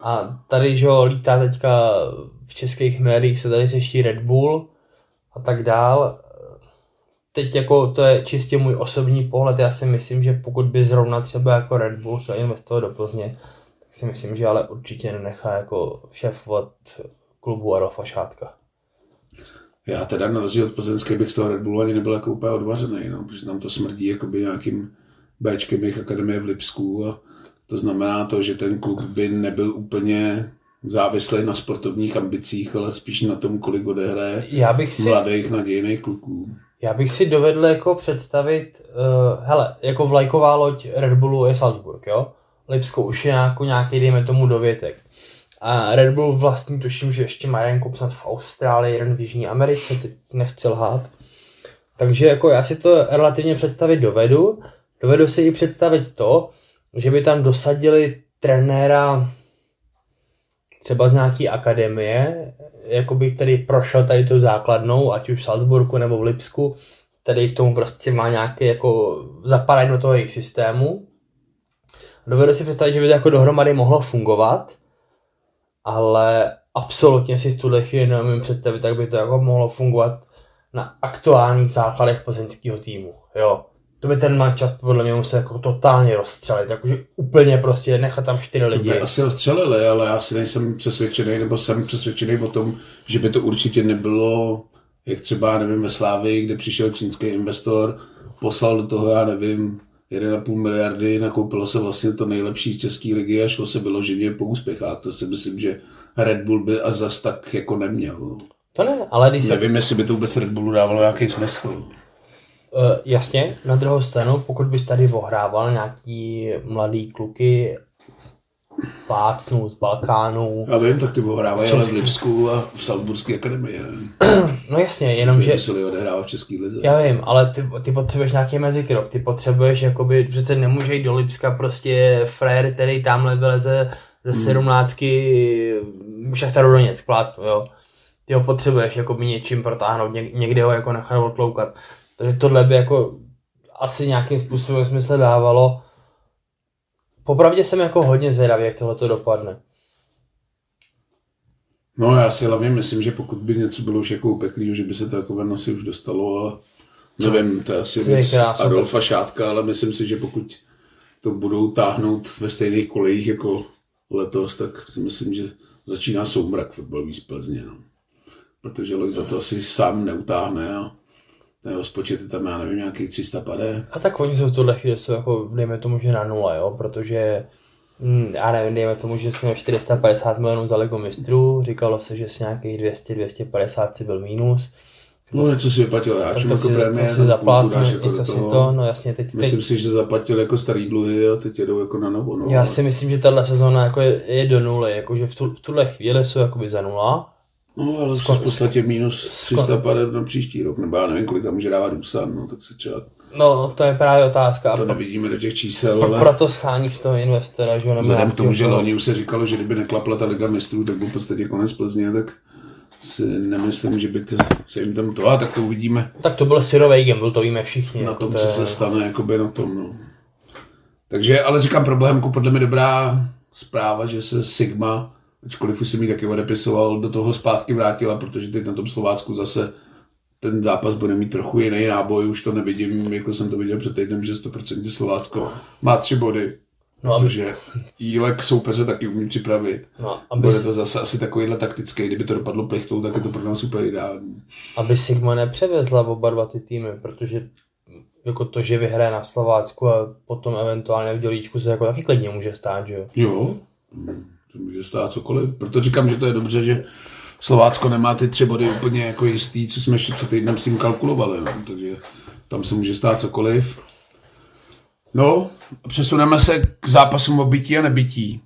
A tady, že jo, lítá teďka v českých médiích se tady řeší Red Bull a tak dál. Teď jako to je čistě můj osobní pohled, já si myslím, že pokud by zrovna třeba jako Red Bull chtěl investovat do Plzně, tak si myslím, že ale určitě nenechá jako šéfovat klubu Adolfa Šátka. Já teda na rozdíl od plzeňské bych z toho Red Bullu ani nebyl jako úplně odvařený, no, protože tam to smrdí jakoby nějakým Bčkem jejich akademie v Lipsku a to znamená to, že ten klub by nebyl úplně závislý na sportovních ambicích, ale spíš na tom, kolik odehraje já bych si, mladých nadějných kluků. Já bych si dovedl jako představit, uh, hele, jako vlajková loď Red Bullu je Salzburg, jo? Lipsko už je jako nějaký, dejme tomu, dovětek. A Red Bull vlastně tuším, že ještě má jeden klub snad v Austrálii, jeden v Jižní Americe, teď nechci lhát. Takže jako já si to relativně představit dovedu. Dovedu si i představit to, že by tam dosadili trenéra třeba z nějaký akademie, jako by který prošel tady tu základnou, ať už v Salzburgu nebo v Lipsku, tady k tomu prostě má nějaký jako zapadání do toho jejich systému. Dovedu si představit, že by to jako dohromady mohlo fungovat, ale absolutně si v tuhle chvíli neumím představit, jak by to jako mohlo fungovat na aktuálních základech plzeňského týmu. Jo. To by ten mančas podle mě musel jako totálně rozstřelit, jakože úplně prostě nechat tam čtyři lidi. To by asi rozstřelili, ale já si nejsem přesvědčený, nebo jsem přesvědčený o tom, že by to určitě nebylo, jak třeba, nevím, ve Slávii, kde přišel čínský investor, poslal do toho, já nevím, 1,5 miliardy, nakoupilo se vlastně to nejlepší z České ligy a šlo se vyloženě po úspěchách. To si myslím, že Red Bull by a zas tak jako neměl. To ne, ale když Nevím, se... jestli by to vůbec Red Bullu dávalo nějaký smysl. Uh, jasně, na druhou stranu, pokud bys tady ohrával nějaký mladý kluky plácnu z Balkánu. Já vím, tak ty ohrávají ale v Lipsku a v Salzburské akademii. No jasně, jenom že... Museli odehrávat v České lize. Já vím, ale ty, ty potřebuješ nějaký mezikrok, ty potřebuješ jakoby, přece nemůže jít do Lipska prostě frajer, který tamhle vyleze ze hmm. sedmnáctky Šachtaru Doněck, plácnu, jo. Ty ho potřebuješ jakoby něčím protáhnout, někde ho jako nechat odloukat. Takže tohle by jako asi nějakým způsobem smysl dávalo Popravdě jsem jako hodně zvědavý, jak tohle to dopadne. No já si hlavně myslím, že pokud by něco bylo už jako upeklý, že by se to jako Venosi už dostalo, ale nevím, to je asi věc Adolfa Šátka, ale myslím si, že pokud to budou táhnout ve stejných kolejích jako letos, tak si myslím, že začíná soumrak fotbalový z Plzně. No. Protože Loj za to asi sám neutáhne a ten rozpočet je tam, já nevím, nějaký 300 padé. A tak oni jsou v tuhle chvíli jsou jako, dejme tomu, že na nule, jo, protože hm, já nevím, dejme tomu, že jsme 450 milionů za Ligu mistrů, říkalo se, že s nějakých 200-250 si byl mínus. No něco si vyplatil hráčům jako prémie, to si zaplácne, jako něco si to, no jasně, teď, Myslím teď, si, že zaplatil jako starý dluhy a teď jedou jako na novo. No. já si myslím, že tahle sezóna jako je, je do nuly, jakože v, tu, v tuhle chvíli jsou jakoby za nula, No, ale Skon- v podstatě minus 300 pade na příští rok, nebo já nevím, kolik tam může dávat Dusan, no, tak se třeba, no to je právě otázka. To nevidíme do těch čísel, ale proto scháníš toho investora, že nebo vzhledem k tomu, že loni už se říkalo, že kdyby neklapla ta Liga mistrů, tak byl v podstatě konec Plzně, tak si nemyslím, že by to, se jim tam to, a tak to uvidíme Tak to byl syrový gamble, to víme všichni. na jako tom, to co je- se stane, jakoby na tom, no. Takže, ale říkám, pro Bohemku podle mě dobrá zpráva, že se Sigma, ačkoliv už jsem ji taky odepisoval, do toho zpátky vrátila, protože teď na tom Slovácku zase ten zápas bude mít trochu jiný náboj, už to nevidím, jako jsem to viděl před týdnem, že 100% Slovácko má tři body, No, protože Jílek soupeře taky umí připravit. no, aby, Bude to zase asi takovýhle taktický, kdyby to dopadlo plichtou, tak je to pro nás úplně ideální. aby Sigma nepřevezla oba dva ty týmy, protože jako to, že vyhraje na Slovácku a potom eventuálně v dělíčku se jako taky klidně může stát, že jo. Jo, to může stát cokoliv. Proto říkám, že to je dobře, že Slovácko nemá ty tři body úplně jako jistý, co jsme ještě před týdnem s tím kalkulovali. No. Takže tam se může stát cokoliv. No, přesuneme se k zápasům o bytí a nebytí,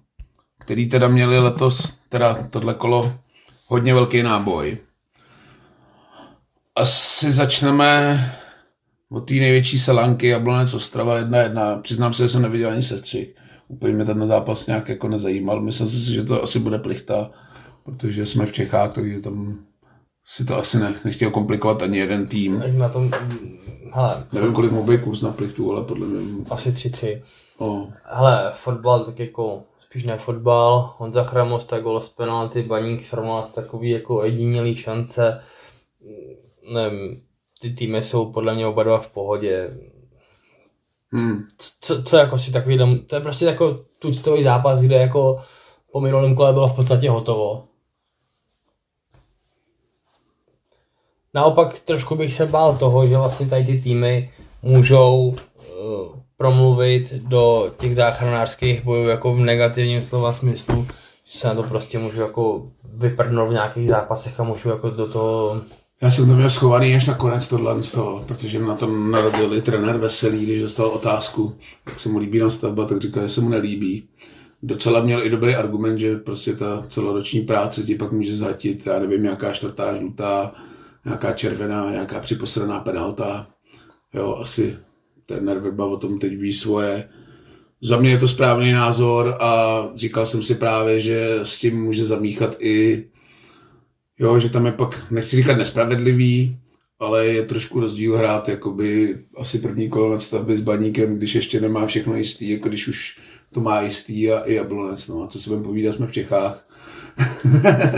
který teda měli letos, teda tohle kolo, hodně velký náboj. Asi začneme od té největší selanky Jablonec Ostrava 1-1. Přiznám se, že jsem neviděl ani sestřih. Úplně mě ten zápas nějak jako nezajímal. Myslel jsem si, že to asi bude plichta, protože jsme v Čechách, takže tam si to asi ne, nechtěl komplikovat ani jeden tým. Na tom, hele, Nevím, kolik mu bude kurz na plichtu, ale podle mě... asi 3-3. O, Hele, fotbal tak jako spíš ne fotbal, Honza Chramos, tak gol z penalty, Baník z takový jako ojedinělý šance. Nevím, ty týmy jsou podle mě oba dva v pohodě. Hm, Co, co jako si takový, to je prostě jako tuctový zápas, kde jako po minulém kole bylo v podstatě hotovo. Naopak trošku bych se bál toho, že vlastně tady ty týmy můžou uh, promluvit do těch záchranářských bojů jako v negativním slova smyslu, že se na to prostě můžu jako vyprdnout v nějakých zápasech a můžu jako do toho Já jsem to měl schovaný až na konec tohle z toho, protože na tom narazil i trenér Veselý, když dostal otázku, jak se mu líbí nastavba, tak říkal, že se mu nelíbí. Docela měl i dobrý argument, že prostě ta celoroční práce ti pak může zatit, já nevím, nějaká čtvrtá žlutá, nějaká červená, nějaká připosraná penalta. Jo, asi trenér Vrba o tom teď ví svoje. Za mě je to správný názor a říkal jsem si právě, že s tím může zamíchat i Jo, že tam je pak, nechci říkat nespravedlivý, ale je trošku rozdíl hrát jakoby asi první kolo na stavby s baníkem, když ještě nemá všechno jistý, jako když už to má jistý a i jablonec. No a co se budeme povídat, jsme v Čechách,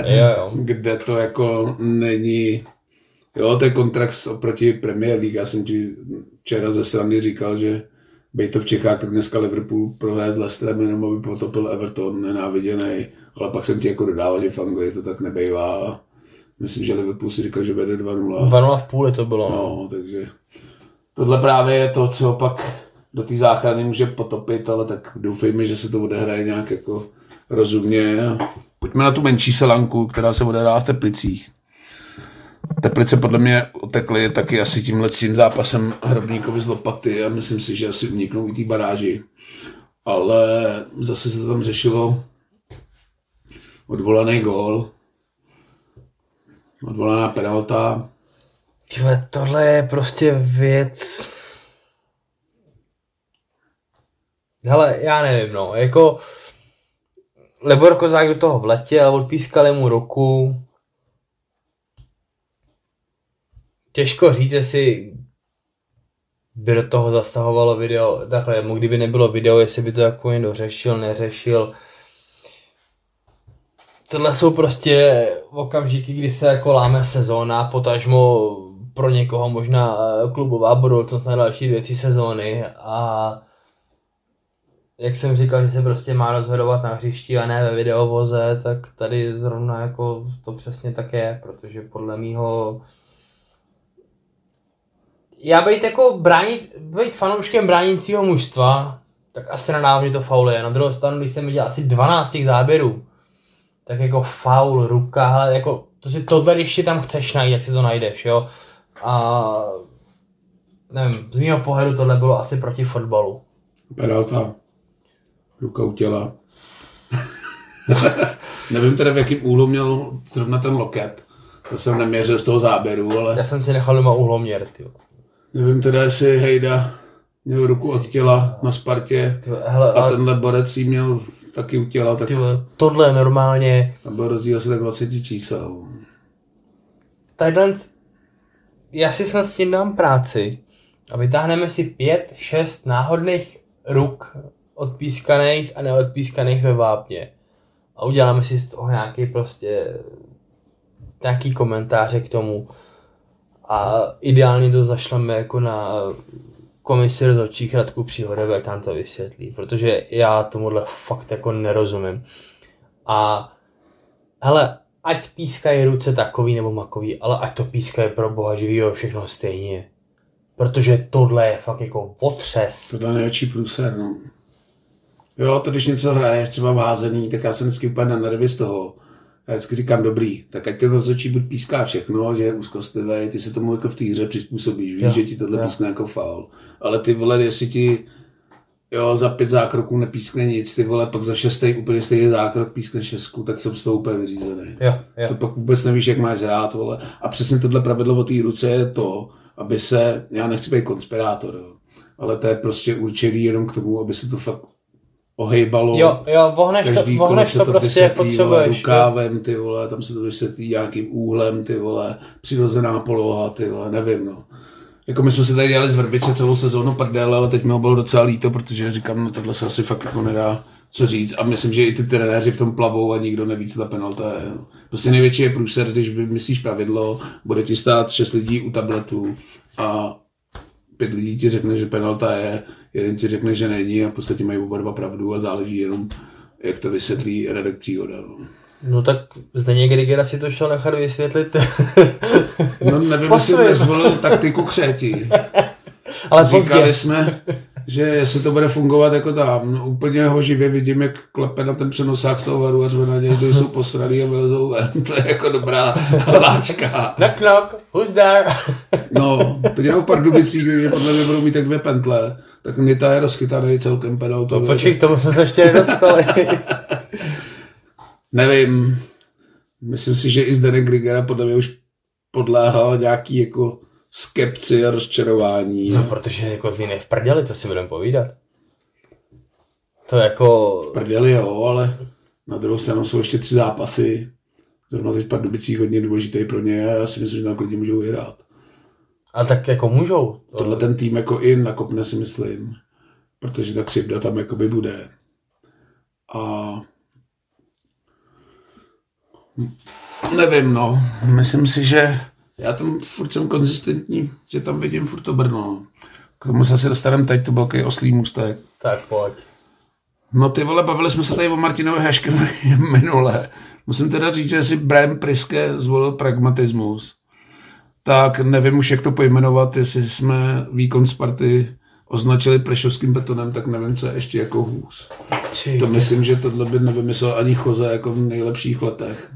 Jo, jo. kde to jako není, jo, to je kontrakt oproti Premier League. Já jsem ti včera ze strany říkal, že bej to v Čechách, tak dneska Liverpool prohraje s Leicesterem jenom, aby potopil Everton, nenáviděný, ale pak jsem ti jako dodával, že v Anglii to tak nebejvá. Myslím, že Liverpool si říkal, že vede 2-0. 2 v půli to bylo. No. No, takže tohle právě je to, co pak do té záchrany může potopit, ale tak doufejme, že se to odehraje nějak jako rozumně. Pojďme na tu menší selanku, která se odehrává v Teplicích. Teplice podle mě otekly taky asi tímhle tím zápasem Hrobníkovi z Lopaty a myslím si, že asi uniknou i té baráži. Ale zase se tam řešilo odvolaný gól, odvolaná penalta, Tyhle, tohle je prostě věc... Hele, já nevím, no, jako... Lebor Kozák do toho vletěl, odpískali mu ruku. Těžko říct, jestli by do toho zasahovalo video, takhle, mu kdyby nebylo video, jestli by to jako někdo řešil, neřešil. Tohle jsou prostě okamžiky, kdy se jako láme sezóna, potažmo pro někoho možná eh, klubová budoucnost na další dvě, tři sezóny a jak jsem říkal, že se prostě má rozhodovat na hřišti a ne ve videovoze, tak tady zrovna jako to přesně tak je, protože podle mýho já být jako bránit, být fanouškem bránícího mužstva, tak asi nadává mě to faul je. Na druhou stranu, když jsem viděl asi 12 těch záběrů, tak jako faul, ruka, ale jako to si tohle, když si tam chceš najít, jak si to najdeš, jo. A nevím, z mého pohledu tohle bylo asi proti fotbalu. Penalta. Ruka u těla. Nevím teda, v jakém úhlu měl zrovna ten loket. To jsem neměřil z toho záběru, ale Já jsem si nechal doma uhloměr, ty. nevím teda, jestli Hejda měl ruku od těla na Spartě Hele, a tenhle Borec jí měl taky u těla, tak ty, vole, tohle normálně, tam byl rozdíl asi tak 20 čísel. tadyhle, já si snad s tím dám práci a vytáhneme si pět, šest náhodných ruk odpískaných a neodpískaných ve vápně. A uděláme si z toho nějaký prostě nějaký komentáře k tomu. A ideálně to zašleme jako na komisi rozhodčích Radku Příhodové, jak tam to vysvětlí, protože já tomuhle fakt jako nerozumím. A hele, ať pískají ruce takový nebo makový, ale ať to pískají pro boha živýho všechno stejně. Protože tohle je fakt jako otřes. Tohle je největší průser, no. Jo, to když něco hraješ, třeba v házený, tak já jsem vždycky úplně na nervy z toho. Já vždycky říkám, dobrý, tak ať ten rozhodčí buď píská všechno, že je úzkostlivý, ty se tomu jako v té hře přizpůsobíš, víš, Jo, že ti tohle jo. pískne jako faul. Ale ty vole, jestli ti jo, za pět zákroků nepískne nic, ty vole, pak za šestý úplně stejný zákrok pískne šestku, tak jsem z toho úplně vyřízený. Jo, jo. To pak vůbec nevíš, jak máš hrát, vole. A přesně tohle pravidlo o té ruce je to, aby se, já nechci být konspirátor, jo, ale to je prostě určený jenom k tomu, aby se to fakt ohejbalo. Jo, jo, vohneš Každý to, vohneš se to to prostě jak vysvětlí, vole, potřebuješ. jo. rukávem, ty vole, tam se to vysvětlí nějakým úhlem, ty vole, přirozená poloha, ty vole, nevím, no. Jako my jsme se tady dělali z Vrbiče celou sezónu prdel, ale teď mi ho bylo docela líto, protože říkám, no tohle se asi fakt jako nedá co říct. A myslím, že i ty trenéři v tom plavou a nikdo neví, co ta penalta je. no. Prostě největší je průser, když vymyslíš pravidlo, bude ti stát šest lidí u tabletu a pět lidí ti řekne, že penalta je, jeden ti řekne, že není a v podstatě mají oba dva pravdu a záleží jenom, jak to vysvětlí Radek Příhoda. No. No tak Zdeněk Grigera si to šel nechat vysvětlit. No nevím, jestli nezvolil taktiku křeti. Ale pozdě. Říkali jsme, že jestli to bude fungovat jako tam, no, úplně ho živě vidím, jak klepe na ten přenosák z toho varu a řve na něj, jsou posraný a vylezou ven. To je jako dobrá hláška. Knock knock, who's there? No, teď jenom v Pardubicích, kde podle mě budou mít tak dvě pentle, tak Nita je rozchytaný celkem penaltově. Počkej, k tomu jsme se ještě nedostali. Nevím, myslím si, že i Zdenek Grigera podle mě už podléhal nějaký jako skepci a rozčarování. No, protože jako z v prdeli, co si budeme povídat. To jako... Prdeli jo, ale na druhou stranu jsou ještě tři zápasy. Zrovna teď v Pardubicích hodně důležitý pro ně a já si myslím, že tam klidně můžou vyhrát. A tak jako můžou. To- Tohle ten tým jako i nakopne si myslím, protože ta křivda tam jakoby bude. A nevím, no. Myslím si, že já tam furt jsem konzistentní, že tam vidím furt to Brno. K tomu se asi dostaneme teď, to byl oslý můstek. Tak pojď. No ty vole, bavili jsme se tady o Martinovi Haškem minule. Musím teda říct, že si Brian Priske zvolil pragmatismus. Tak nevím už, jak to pojmenovat, jestli jsme výkon Sparty označili prešovským betonem, tak nevím, co je ještě jako hůř. To myslím, že tohle by nevymyslel ani Choze jako v nejlepších letech.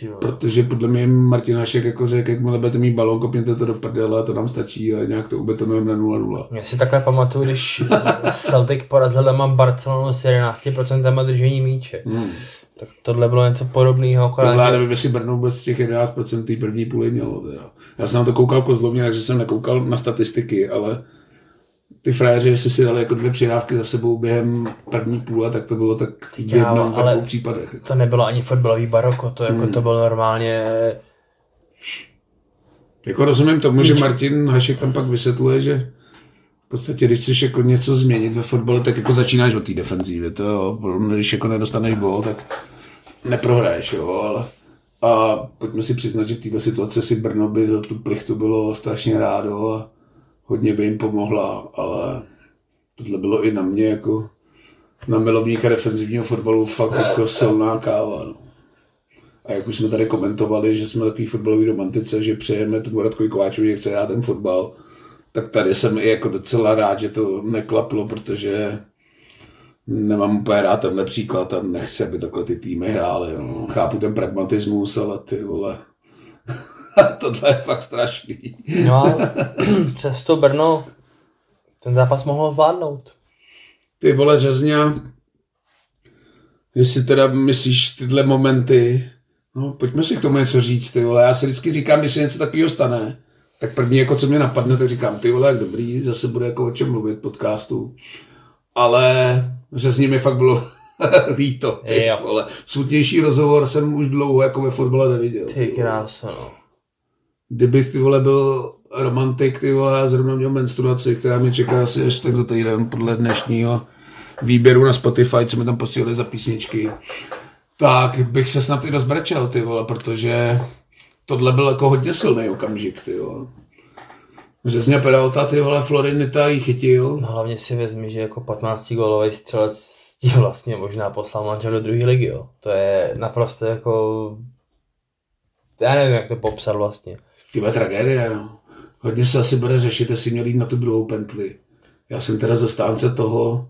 Ty vole. Protože podle mě Martin Hašek jako řekl, jakmile budete mít balón, kopněte to do prdele, to nám stačí a nějak to ubetonujeme na 0-0. Já si takhle pamatuju, když Celtic porazil doma Barcelonu s 11% držení míče. Hmm. Tak tohle bylo něco podobného, Tohle já akorát, že... nevím, jestli Brno vůbec těch 11% té první půly mělo. Teda. Já jsem na to koukal kozlovně, takže jsem nekoukal na statistiky, ale ty frajeři, jestli si dali jako dvě přihrávky za sebou během první půle, tak to bylo tak v jednom, ale- případech. Jako. To nebylo ani fotbalový baroko, to, jako, Hmm. to bylo normálně... jako rozumím tomu, že Martin Hašek tam pak vysvětluje, že v podstatě, když chceš jako něco změnit ve fotbale, tak jako začínáš od té defenzívy. To jo, když jako nedostaneš gól, tak neprohraješ, jo, ale a pojďme si přiznat, že v této situaci si Brno by za tu plichtu bylo strašně rádo a hodně by jim pomohla, ale tohle bylo i na mě jako na milovníka defenzivního fotbalu fakt jako silná káva. No. A jak už jsme tady komentovali, že jsme takový fotbalový romantice, že přejeme tomu Radkovi Kováčovi, jak chce hrát ten fotbal, tak tady jsem i jako docela rád, že to neklaplo, protože nemám úplně rád tenhle příklad a nechci, aby takhle ty týmy hrály. No. Chápu ten pragmatismus, ale ty vole, tohle je fakt strašný. No a přesto Brno ten zápas mohlo zvládnout. Ty vole Řezňa, jestli teda myslíš tyhle momenty, no pojďme si k tomu něco říct, ty vole. Já si vždycky říkám, když se něco takového stane, tak první, jako co mě napadne, tak říkám, ty vole, jak dobrý, zase bude jako o čem mluvit podcastu. Ale Řezně mi fakt bylo líto, ty Jo. vole. Smutnější rozhovor jsem už dlouho jako ve fotbale neviděl. Ty krása, no. Kdyby ty vole byl romantik, ty vole, zrovna měl menstruaci, která mě čeká asi až tak za týden podle dnešního výběru na Spotify, co mi tam posílali za písničky, tak bych se snad i rozbrečel, ty vole, protože tohle byl jako hodně silný okamžik, ty vole. Řezně Peralta, ty vole, Florinita ji chytil. No hlavně si vezmi, že jako 15 gólový střelec ti vlastně možná poslal manžel do druhé ligy, jo. To je naprosto jako... Já nevím, jak to popsat vlastně. Ty tragédie, no. Hodně se asi bude řešit, jestli měl jít na tu druhou pentli. Já jsem teda zastánce toho,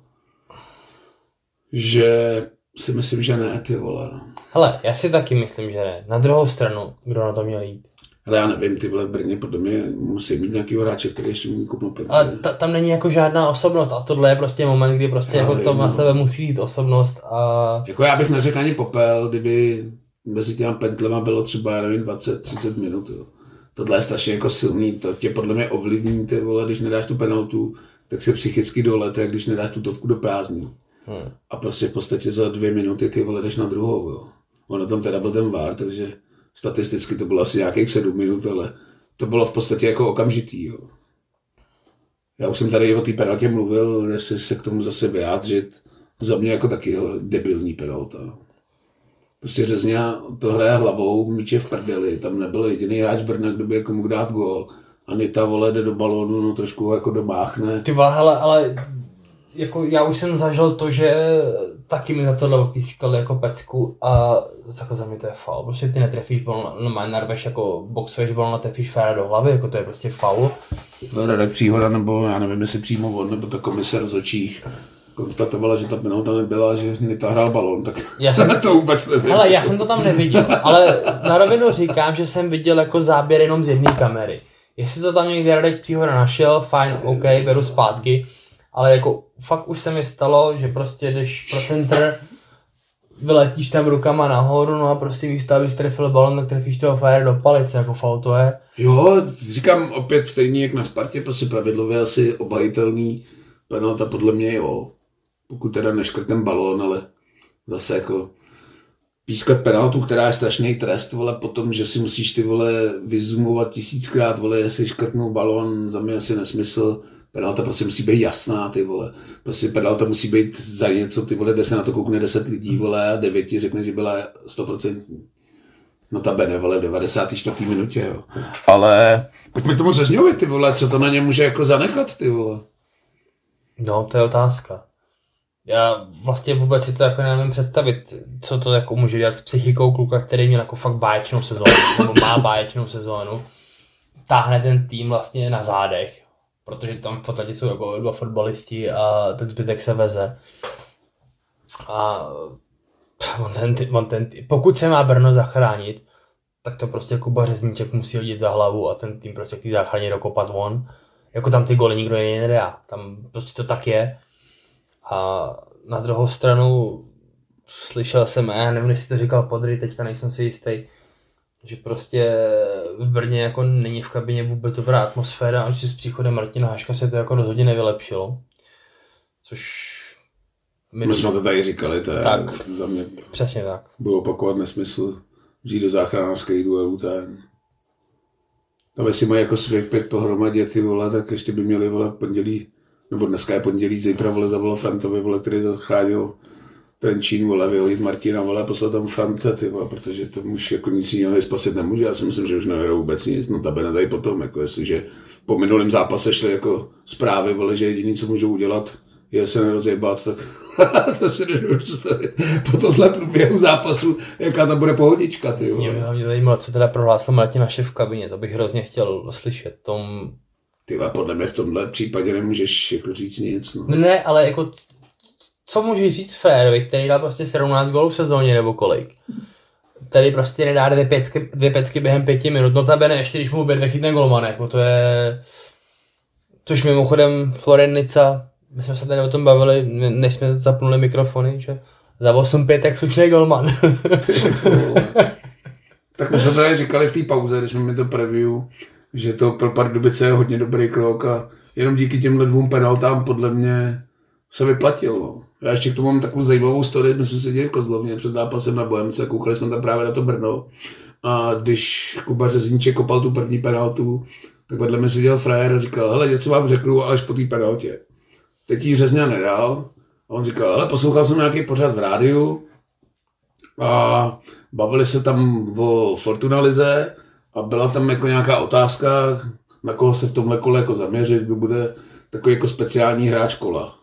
že si myslím, že ne, ty vole, no. Hele, já si taky myslím, že ne. Na druhou stranu, kdo na to měl jít? Ale já nevím, ty vole v Brně podle mě musí mít nějaký hráče, který ještě umí kupnout pentli. Ale ta, tam není jako žádná osobnost a tohle je prostě moment, kdy prostě Já jako vím, to na no. sebe musí jít osobnost a Jako já bych neřekl ani popel, kdyby mezi těma pentlema bylo třeba, já nevím, 20-30 minut. Jo. Tohle je strašně jako silný, to tě podle mě ovlivní, ty vole, když nedáš tu penaltu, tak se psychicky dolete, jak když nedáš tutovku do prázdní. hm. A prostě v podstatě za dvě minuty ty vole jdeš na druhou. Jo. Ono tam teda byl ten VAR, takže statisticky to bylo asi nějakých sedm minut, ale to bylo v podstatě jako okamžitý. Jo. Já už jsem tady o té penaltě mluvil, jestli se k tomu zase vyjádřit. Za mě jako taky jo, debilní penalta. Prostě Řezňa to hraje hlavou, míč je v prdeli, tam nebyl jediný hráč Brna, kdo by jako mohl dát gól. A Nita vole jde do balónu, no trošku jako domáchne. Ty vole, hele, ale jako já už jsem zažil to, že taky mi za tohle odpískali jako pecku a jako za mě to je faul. Prostě ty netrefíš balon, no narveš jako boxuješ balon a trefíš féra do hlavy, jako to je prostě faul. Radek Příhoda, nebo já nevím, jestli přímo on, nebo ta komise rozočích konstatovala, že ta penalta nebyla, že Nita hrál balon, tak Já jsem- to vůbec nevím. Hele, já jsem to tam neviděl, ale na rovinu říkám, že jsem viděl jako záběr jenom z jedné kamery. Jestli to tam někdy Radek Příhoda našel, fajn, OK, beru zpátky, ale jako fakt už se mi stalo, že prostě jdeš pro centr, vyletíš tam rukama nahoru, no a prostě místo, abys trefil balon, tak trefíš toho fire do palice, jako faul to je. Jo, říkám opět stejně jak na Spartě, prostě pravidlově asi obhajitelný penalta podle mě jo. Pokud teda neškrtnem balón, ale zase jako pískat penaltu, která je strašný trest, vole, potom, že si musíš ty vole vyzumovat tisíckrát, vole, jestli škrtnou balón, za mě asi nesmysl. Penalta prostě musí být jasná, ty vole. Prostě penalta musí být za něco, ty vole, kde se na to koukne 10 lidí, vole, a 9 ti řekne, že byla 100%. No ta bene, vole, v 94. minutě, jo. Ale pojďme k tomu Řezňovi, ty vole, co to na ně může jako zanechat, ty vole. No, to je otázka. Já vlastně vůbec si to jako nevím představit, co to jako může dělat s psychikou kluka, který měl jako fakt báječnou sezónu, nebo má báječnou sezónu. Táhne ten tým vlastně na zádech, protože tam v podstatě jsou jako dva fotbalisti a ten zbytek se veze. A on ten, on ten, pokud se má Brno zachránit, tak to prostě Kuba Řezníček musí hodit za hlavu a ten tým prostě k té záchraně dokopat von. Jako tam ty goly nikdo jiný nedá. Tam prostě to tak je. A na druhou stranu slyšel jsem, a já nevím, jestli to říkal Podry, teďka nejsem si jistý, že prostě v Brně jako není v kabině vůbec dobrá atmosféra a že s příchodem Martina Haška se to jako rozhodně nevylepšilo. Což mi My jsme to tady říkali, to je Tak. za mě přesně tak. bylo opakovat nesmysl vzít do záchranářských duelů ten. Tam jestli mají jako svých pět pohromadě ty vole, tak ještě by měli vole v pondělí, nebo dneska je pondělí, zítra vole zavolal Frantovi, vole, který zachránil ten Čín, vole, vyhodit Martina, vole, a poslat tam France, ty vole, protože to už jako nic jiného spasit nemůže. Já si myslím, že už nevedou vůbec nic, no tabene tady potom, jako jestliže po minulém zápase šly jako zprávy, vole, že jediný, co můžou udělat, je se nerozjebat, tak to si představit po tomhle průběhu zápasu, jaká tam bude pohodička, ty Mě by hlavně zajímalo, co teda prohlásil Martin naše v kabině, to bych hrozně chtěl slyšet. Tom... Ty podle mě v tomhle případě nemůžeš jako říct nic. No. Ne, ale jako co můžeš říct Férovi, který dal prostě 17 gólů v sezóně nebo kolik? Tady prostě nedá dvě pecky, dvě pecky během pěti minut, no ne, ještě když mu dvě chytne golman, jako to je... Což mimochodem Florenica, my jsme se tady o tom bavili, než jsme zapnuli mikrofony, že za 8-5 tak slušný golman. tak my jsme tady říkali v té pauze, když jsme mi to preview, že to pro Pardubice je hodně dobrý krok a jenom díky těmhle dvou penaltám podle mě se vyplatil. No. Já ještě k tomu mám takovou zajímavou story, my jsme seděli v Kozlovně před zápasem na Bohemce, koukali jsme tam právě na to Brno a když Kuba Řezníček kopal tu první penaltu, tak vedle mě seděl frajer a říkal, hele, něco vám řeknu, až po té penaltě. Teď jí Řezňa nedal a on říkal, ale poslouchal jsem nějaký pořad v rádiu a bavili se tam o Fortuna Lize a byla tam jako nějaká otázka, na koho se v tomhle kole jako zaměřit, kdo bude takový jako speciální hráč kola.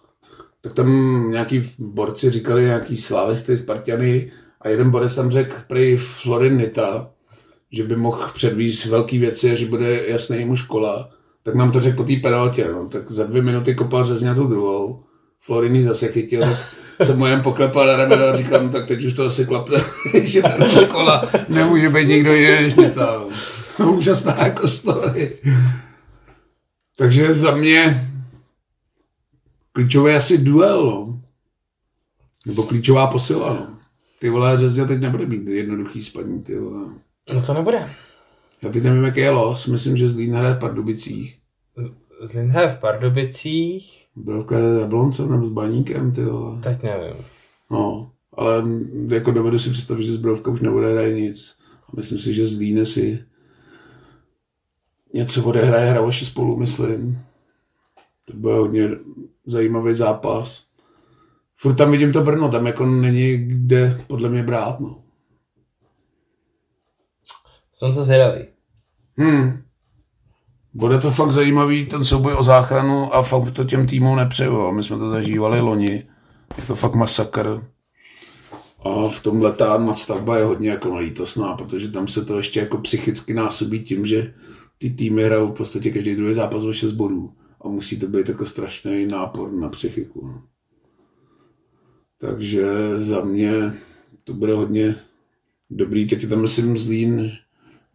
Tak tam nějaký borci říkali nějaký slávisty, Spartiany a jeden borec tam řekl prý Florin Nita, že by mohl předvíst velké věci a že bude jasný mu škola. Tak nám to řekl po té penaltě, no. tak za dvě minuty kopal řezně tu druhou. Florin zase chytil, jsem mu jen poklepal na rameno a říkám, tak teď už to asi klapne, že ta škola nemůže být nikdo jiný než Nita. Úžasná jako story. Takže za mě klíčové je asi duel, no. Nebo klíčová posila, no. Ty vole, řezně teď nebude mít jednoduchý spadní, ty vole. No to nebude. Já teď nevím, jaký je los. Myslím, že Zlín hraje v Pardubicích. Zlín hraje v Pardubicích. Brovka je s Jabloncem nebo s Baníkem, ty vole. Teď nevím. No, ale jako dovedu si představit, že z Brovka už nebude hraje nic. A myslím si, že Zlín si něco odehraje Hravoši spolu, myslím. To bude hodně zajímavý zápas. Furt tam vidím to Brno, tam jako není kde podle mě brát, no. Jsem se zvědavý. Hmm. Bude to fakt zajímavý, ten souboj o záchranu a fakt to těm týmům nepřeju. My jsme to zažívali loni. Je to fakt masakr. A v tomhle ta nadstavba je hodně jako nalítosná, protože tam se to ještě jako psychicky násobí tím, že ty týmy hrajou v podstatě každý druhý zápas o 6 bodů. A musí to být jako strašný nápor na psychiku. Takže za mě to bude hodně dobrý. Teď je tam myslím Zlín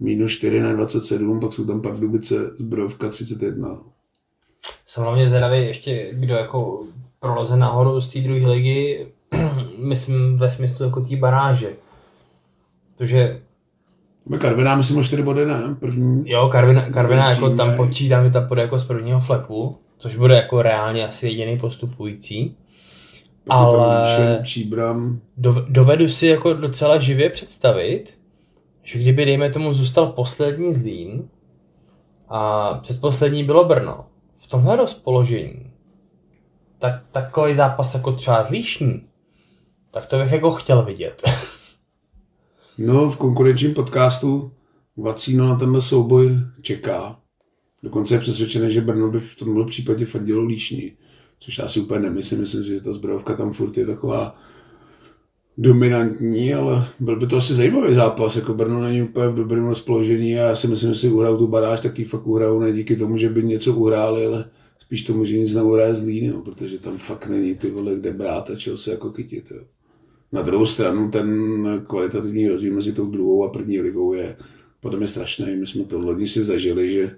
minus 4 na 27, pak jsou tam Pardubice, Zbrojovka 31. Jsem hlavně zvědavý ještě, kdo jako proleze nahoru z té druhé ligy, myslím ve smyslu jako té baráže. Protože Karviná myslím o 4 body, ne? První. Jo, Karvina, Karvina První jako tam počítám, že tam půjde jako z prvního fleku, což bude jako reálně asi jediný postupující. Tam ale- Příbram. Dov- dovedu si jako docela živě představit, že kdyby, dejme tomu, zůstal poslední Zlín a předposlední bylo Brno, v tomhle rozpoložení, tak takový zápas jako třeba z Líšní, tak to bych jako chtěl vidět. No, v konkurenčním podcastu Vacíno na tenhle souboj čeká. Dokonce je přesvědčený, že Brno by v tomhle případě fandilo líšní. Což já si úplně nemyslím, myslím, že ta zbrojovka tam furt je taková dominantní, ale byl by to asi zajímavý zápas. Jako Brno není úplně v dobrém rozpoložení a já si myslím, že si uhrajou tu baráž, taky fakt uhrajou ne díky tomu, že by něco uhráli, ale spíš tomu, že nic neuhraje zlý, no, protože tam fakt není ty vole kde brát a čeho se jako chytit. Jo. Na druhou stranu ten kvalitativní rozdíl mezi tou druhou a první ligou je podle mě strašný. My jsme to loni si zažili, že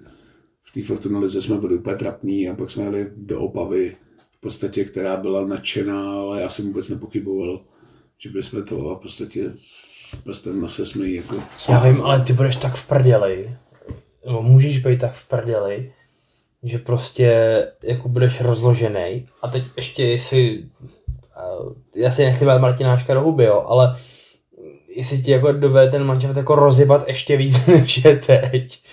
v té Fortuna lize jsme byli úplně trapní a pak jsme jeli do Opavy, v podstatě, která byla nadšená, ale já jsem vůbec nepochyboval, že bychom to a v podstatě prstem na se jsme jí jako Já vím, ale ty budeš tak v prdeli, nebo můžeš být tak v prdeli, že prostě jako budeš rozložený a teď ještě jestli, já si nechci brát Martináčka do huby, jo, ale jestli ti jako dovede ten manšaft jako rozjebat ještě víc, než je teď,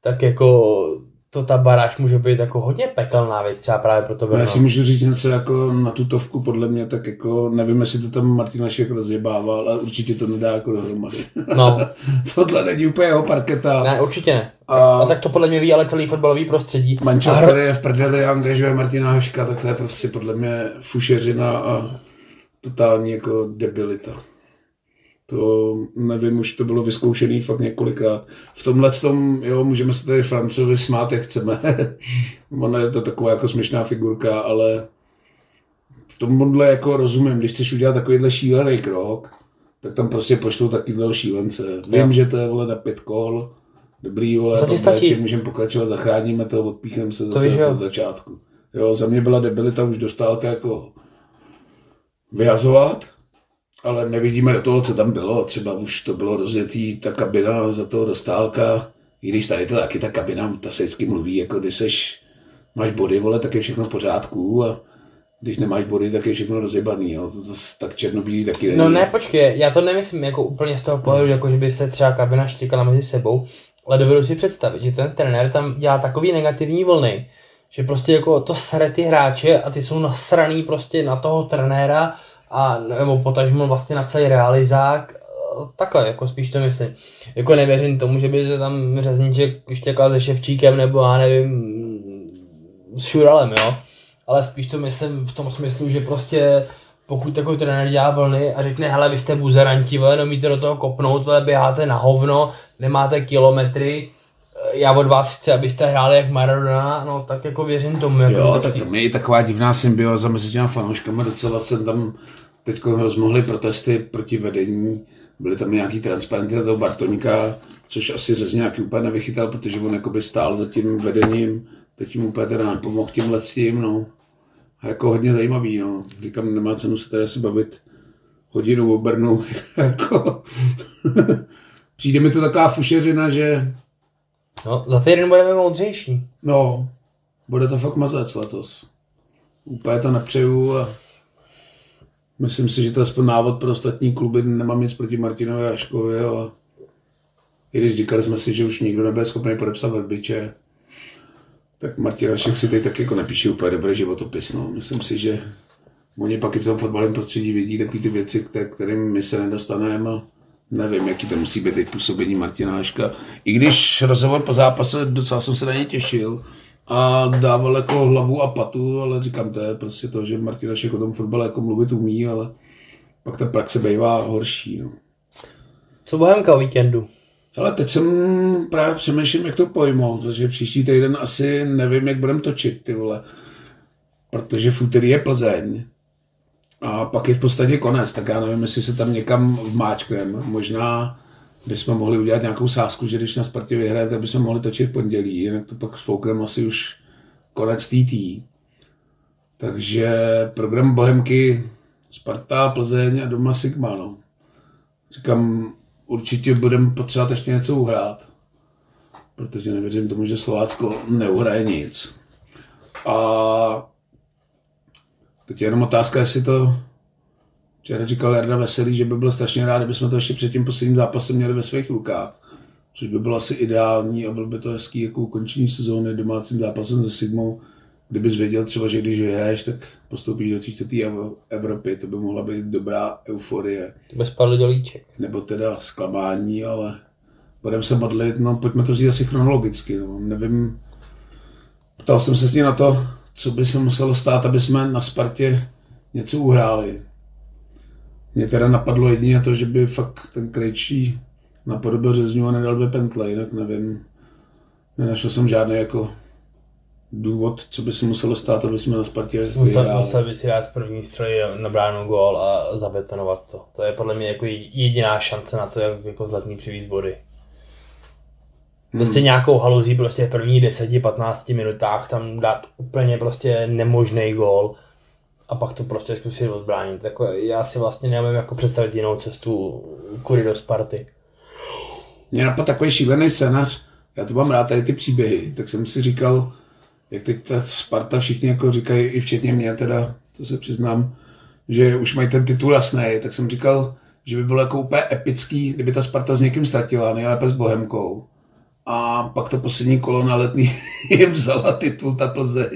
tak jako to ta baráž může být jako hodně pekelná věc, třeba právě pro No, já si můžu říct něco jako na tutovku, podle mě, tak jako nevím, jestli to tam Martin Našek rozjebával, ale určitě to nedá jako dohromady. No, Tohle není úplně jeho parketa. ne, určitě ne. A- A tak to podle mě ví ale celý fotbalový prostředí. A hro- který je v prdeli a angažuje Martina Haška, tak to je prostě podle mě fušeřina a totální jako debilita. To nevím, už to bylo vyzkoušený fakt několikrát. V tomhle tom, jo, můžeme se tady Francovi smát, jak chceme. Ono je to taková jako směšná figurka, ale v tomhle jako rozumím, když chceš udělat takovýhle šílený krok, tak tam prostě pošlou takovýhle šílence. Vím, Jo. že to je vole na pět kol, dobrý, vole, To tohle, stačí. tím můžeme pokračovat, zachráníme to, odpíchneme se zase od začátku. Jo, za mě byla debilita už dostálka jako vyhazovat, ale nevidíme do toho, co tam bylo. Třeba už to bylo rozjetý, ta kabina za toho dostálka, i když tady to taky ta kabina, ta se vždycky mluví, jako když seš, máš body, vole, tak je všechno v pořádku a když nemáš body, tak je všechno rozjebaný, jo. To, to, tak černobílý taky není. No ne, počkej, já to nemyslím jako úplně z toho pohledu, jako že by se třeba kabina štěkala mezi sebou, ale dovedu si představit, že ten trenér tam dělá takový negativní vlny, že prostě jako to sere ty hráče a ty jsou nasraný prostě na toho trenéra a nebo potažmo vlastně na celý realizák, takhle, jako spíš to myslím. Jako nevěřím tomu, že by se tam řezníček štěkal se Ševčíkem nebo já nevím, s Šuralem, jo. Ale spíš to myslím v tom smyslu, že prostě pokud takový trenér dělá vlny a řekne, hele, vy jste buzeranti, vole, nemíte do toho kopnout, vole, běháte na hovno, nemáte kilometry, já od vás chci, abyste hráli jak Maradona, no tak jako věřím tomu. Jako Jo, tak to je taková divná symbioza mezi těma fanouškama, docela jsem tam teď rozmohly protesty proti vedení, byly tam nějaký transparenty na toho Bartoníka, což asi Řezňák úplně nevychytal, protože on jakoby stál za tím vedením, teď jim úplně teda nepomohl tím, no. A jako hodně zajímavý, no. Říkám, nemá cenu se tady asi bavit hodinu o Brnu, jako. Přijde mi to taková fušeřina, že No, za týden budeme moudřejší. No, bude to fakt mazec letos. Úplně to nepřeju a myslím si, že to je aspoň návod pro ostatní kluby. Nemám nic proti Martinovi a Aškovi, ale i když říkali jsme si, že už nikdo nebude schopný podepsat Verbiče, tak Martin Ašek si teď tak jako nepíše úplně dobrý životopis. No. Myslím si, že oni pak i v tom fotbalovém prostředí vidí takové ty věci, kterým my se nedostaneme. Nevím, jaký to musí být teď působení Martina Haška. I když rozhovor po zápase, docela jsem se na ně těšil a dával jako hlavu a patu, ale říkám, to je prostě to, že Martin Hašek o tom fotbale jako mluvit umí, ale pak ta praxe bývá horší. No. Co Bohemka o víkendu? Ale teď jsem právě přemýšlím, jak to pojmout, protože příští týden asi nevím, jak budeme točit, ty vole. Protože v úterý je Plzeň. A pak je v podstatě konec, tak já nevím, jestli se tam někam vmáčkneme. Možná bychom mohli udělat nějakou sázku, že když na Spartě vyhraje, tak bychom mohli točit v pondělí, jinak to pak sfoukneme asi už konec TT. Takže program Bohemky Sparta, Plzeň a doma Sigma, no. Říkám, určitě budeme potřebovat ještě něco uhrát, protože nevěřím tomu, že Slovácko neuhraje nic. A teď je jenom otázka, jestli to Včera říkal Jarda Veselý, že by byl strašně rád, kdyby jsme to ještě před tím posledním zápasem měli ve svých rukách. Což by bylo asi ideální a byl by to hezký jako ukončení sezóny domácím zápasem se Sigmou. Kdybys věděl třeba, že když vyhraješ, tak postoupíš do Ev- Evropy, to by mohla být dobrá euforie To by spadl do líček. nebo teda zklamání, ale budeme se modlit, no pojďme to vzít asi chronologicky, no. nevím, ptal jsem se s ní na to, co by se muselo stát, aby jsme na Spartě něco uhráli. Mě teda napadlo jedině to, že by fakt ten Krejčí napodobil řezňu a nedal dvě pentle, jinak nevím, nenašel jsem žádný jako důvod, co by se muselo stát, aby jsme na Spartě Musel, vyhráli. musel by si dát z první stroji na bránu gól a zabetonovat to. To je podle mě jako jediná šance na to, jak jako zlatný přivízt body. Prostě nějakou haluzí prostě v prvních 10-15 minutách tam dát úplně prostě nemožný gól a pak to prostě zkusit odbránit. Jako já si vlastně nevím jako představit jinou cestu kudy do Sparty. Mě napadl takový šílený scénář, já to mám rád, tady ty příběhy, tak jsem si říkal, jak teď ta Sparta všichni jako říkají, i včetně mě teda, to se přiznám, že už mají ten titul jasný, tak jsem říkal, že by bylo jako úplně epický, kdyby ta Sparta s někým ztratila, nejlépe s Bohemkou. A pak to poslední kolo na letní jim vzala titul ta Plzeň.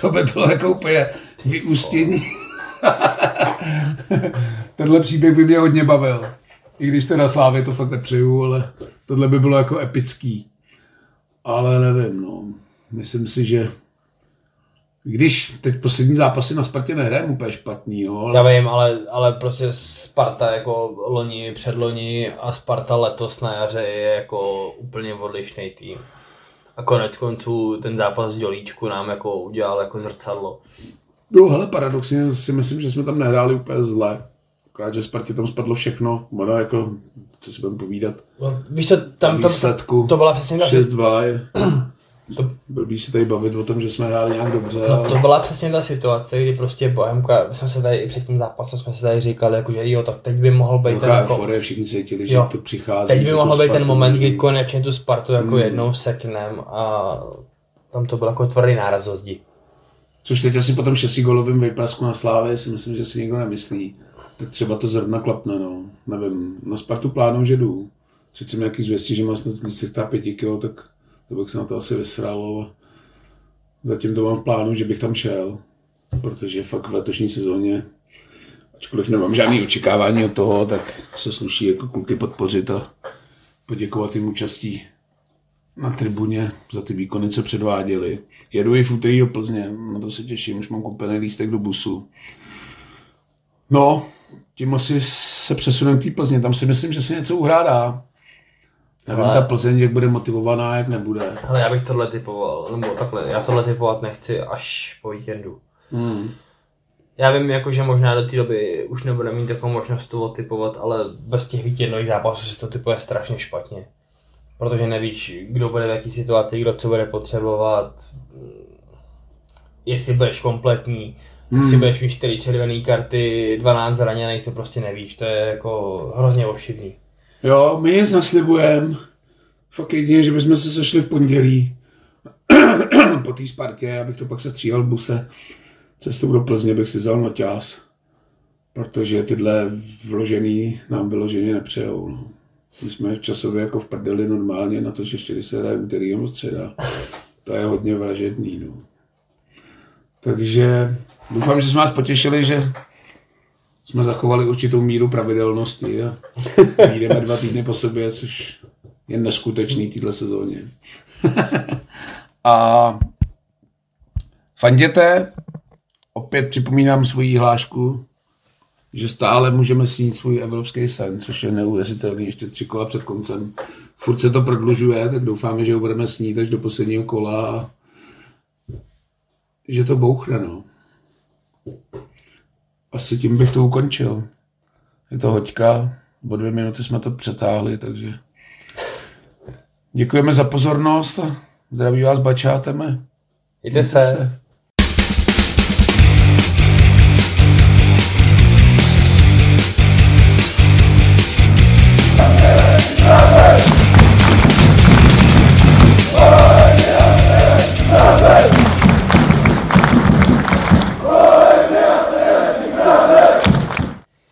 To by bylo jako úplně vyústění. Tenhle příběh by mě hodně bavil. I když teda Slávě to fakt nepřeju, ale tohle by bylo jako epický. Ale nevím, no. Myslím si, že když teď poslední zápasy na Spartě nehrajem úplně špatný, jo. Ale... Já vím, ale, ale prostě Sparta jako loni, předloni a Sparta letos na jaře je jako úplně odlišný tým. A konec konců ten zápas v Dělíčku nám jako udělal jako zrcadlo. No hele, paradoxně si myslím, že jsme tam nehráli úplně zle. Akorát, že Spartě tam spadlo všechno. Ono jako, co si budeme povídat. No, víš co, tam, tam Výsledku to byla přesně ta 6-2 je... To- Blbý se tady bavit o tom, že jsme hráli nějak dobře. No to byla přesně ta situace, kdy prostě Bohemka, my jsme se tady i před tím zápasem jsme se tady říkali, jako, že jo, tak teď by mohl být ten jako, euforie, všichni cítili, že Jo. to přichází. teď by mohl být ten moment, kdy konečně tu Spartu jako Hmm. jednou seknem a tam to byl jako tvrdý náraz zdi. Což teď asi po tom šestigolovém vyprasku na Slávě si myslím, že si nikdo nemyslí. Tak třeba to zrovna klapne, no. Nevím, na Spartu plánu, že jdu. Sice nějaký zvěstí, že má snad 305 kg, tak to bych se na to asi vysral, ale zatím to mám v plánu, že bych tam šel. Protože fakt v letošní sezóně, ačkoliv nemám žádný očekávání od toho, tak se sluší jako kluky podpořit a poděkovat jim účastí na tribuně za ty výkony, co předváděli. Jedu i v úterý do Plzně, na to se těším, už mám koupený lístek do busu. No, tím asi se přesunem k té Plzně, tam si myslím, že se něco uhrádá. Nevím, Ale- ta Plzeň, jak bude motivovaná, jak nebude. Ale já bych tohle typoval, nebo takhle, já tohle typovat nechci až po víkendu. Hmm. Já vím, jako, že možná do té doby už nebude mít takovou možnost to typovat, ale bez těch víkendových zápasů se to typuje strašně špatně. Protože nevíš, kdo bude v jaký situaci, kdo co bude potřebovat, jestli budeš kompletní, jestli Hmm. budeš mít 4 červené karty, 12 zraněných, to prostě nevíš, to je jako hrozně ošidný. Jo, my nic naslibujeme. Fakt jedině, že bychom se sešli v pondělí po té Spartě, abych to pak se stříhal v buse. Cestou do Plzně bych si vzal noťás, protože tyhle vložený nám vyloženě nepřejou. No. My jsme časově jako v prdeli normálně na to, že ještě se hraje úterý nebo středa. To je hodně vražedný. No. Takže doufám, že jsme vás potěšili, že jsme zachovali určitou míru pravidelnosti a jdeme dva týdny po sobě, což je neskutečný v této sezóně. a fanděte, opět připomínám svoji hlášku, že stále můžeme snít svůj evropský sen, což je neuvěřitelný, ještě tři kola před koncem. Furt se to prodlužuje, tak doufáme, že ho budeme snít až do posledního kola a že to bouchne, no asi tím bych to ukončil. Je to hoďka, o dvě minuty jsme to přetáhli, takže děkujeme za pozornost a zdraví vás bačáteme. Jde se. se. Amen. Amen. Amen.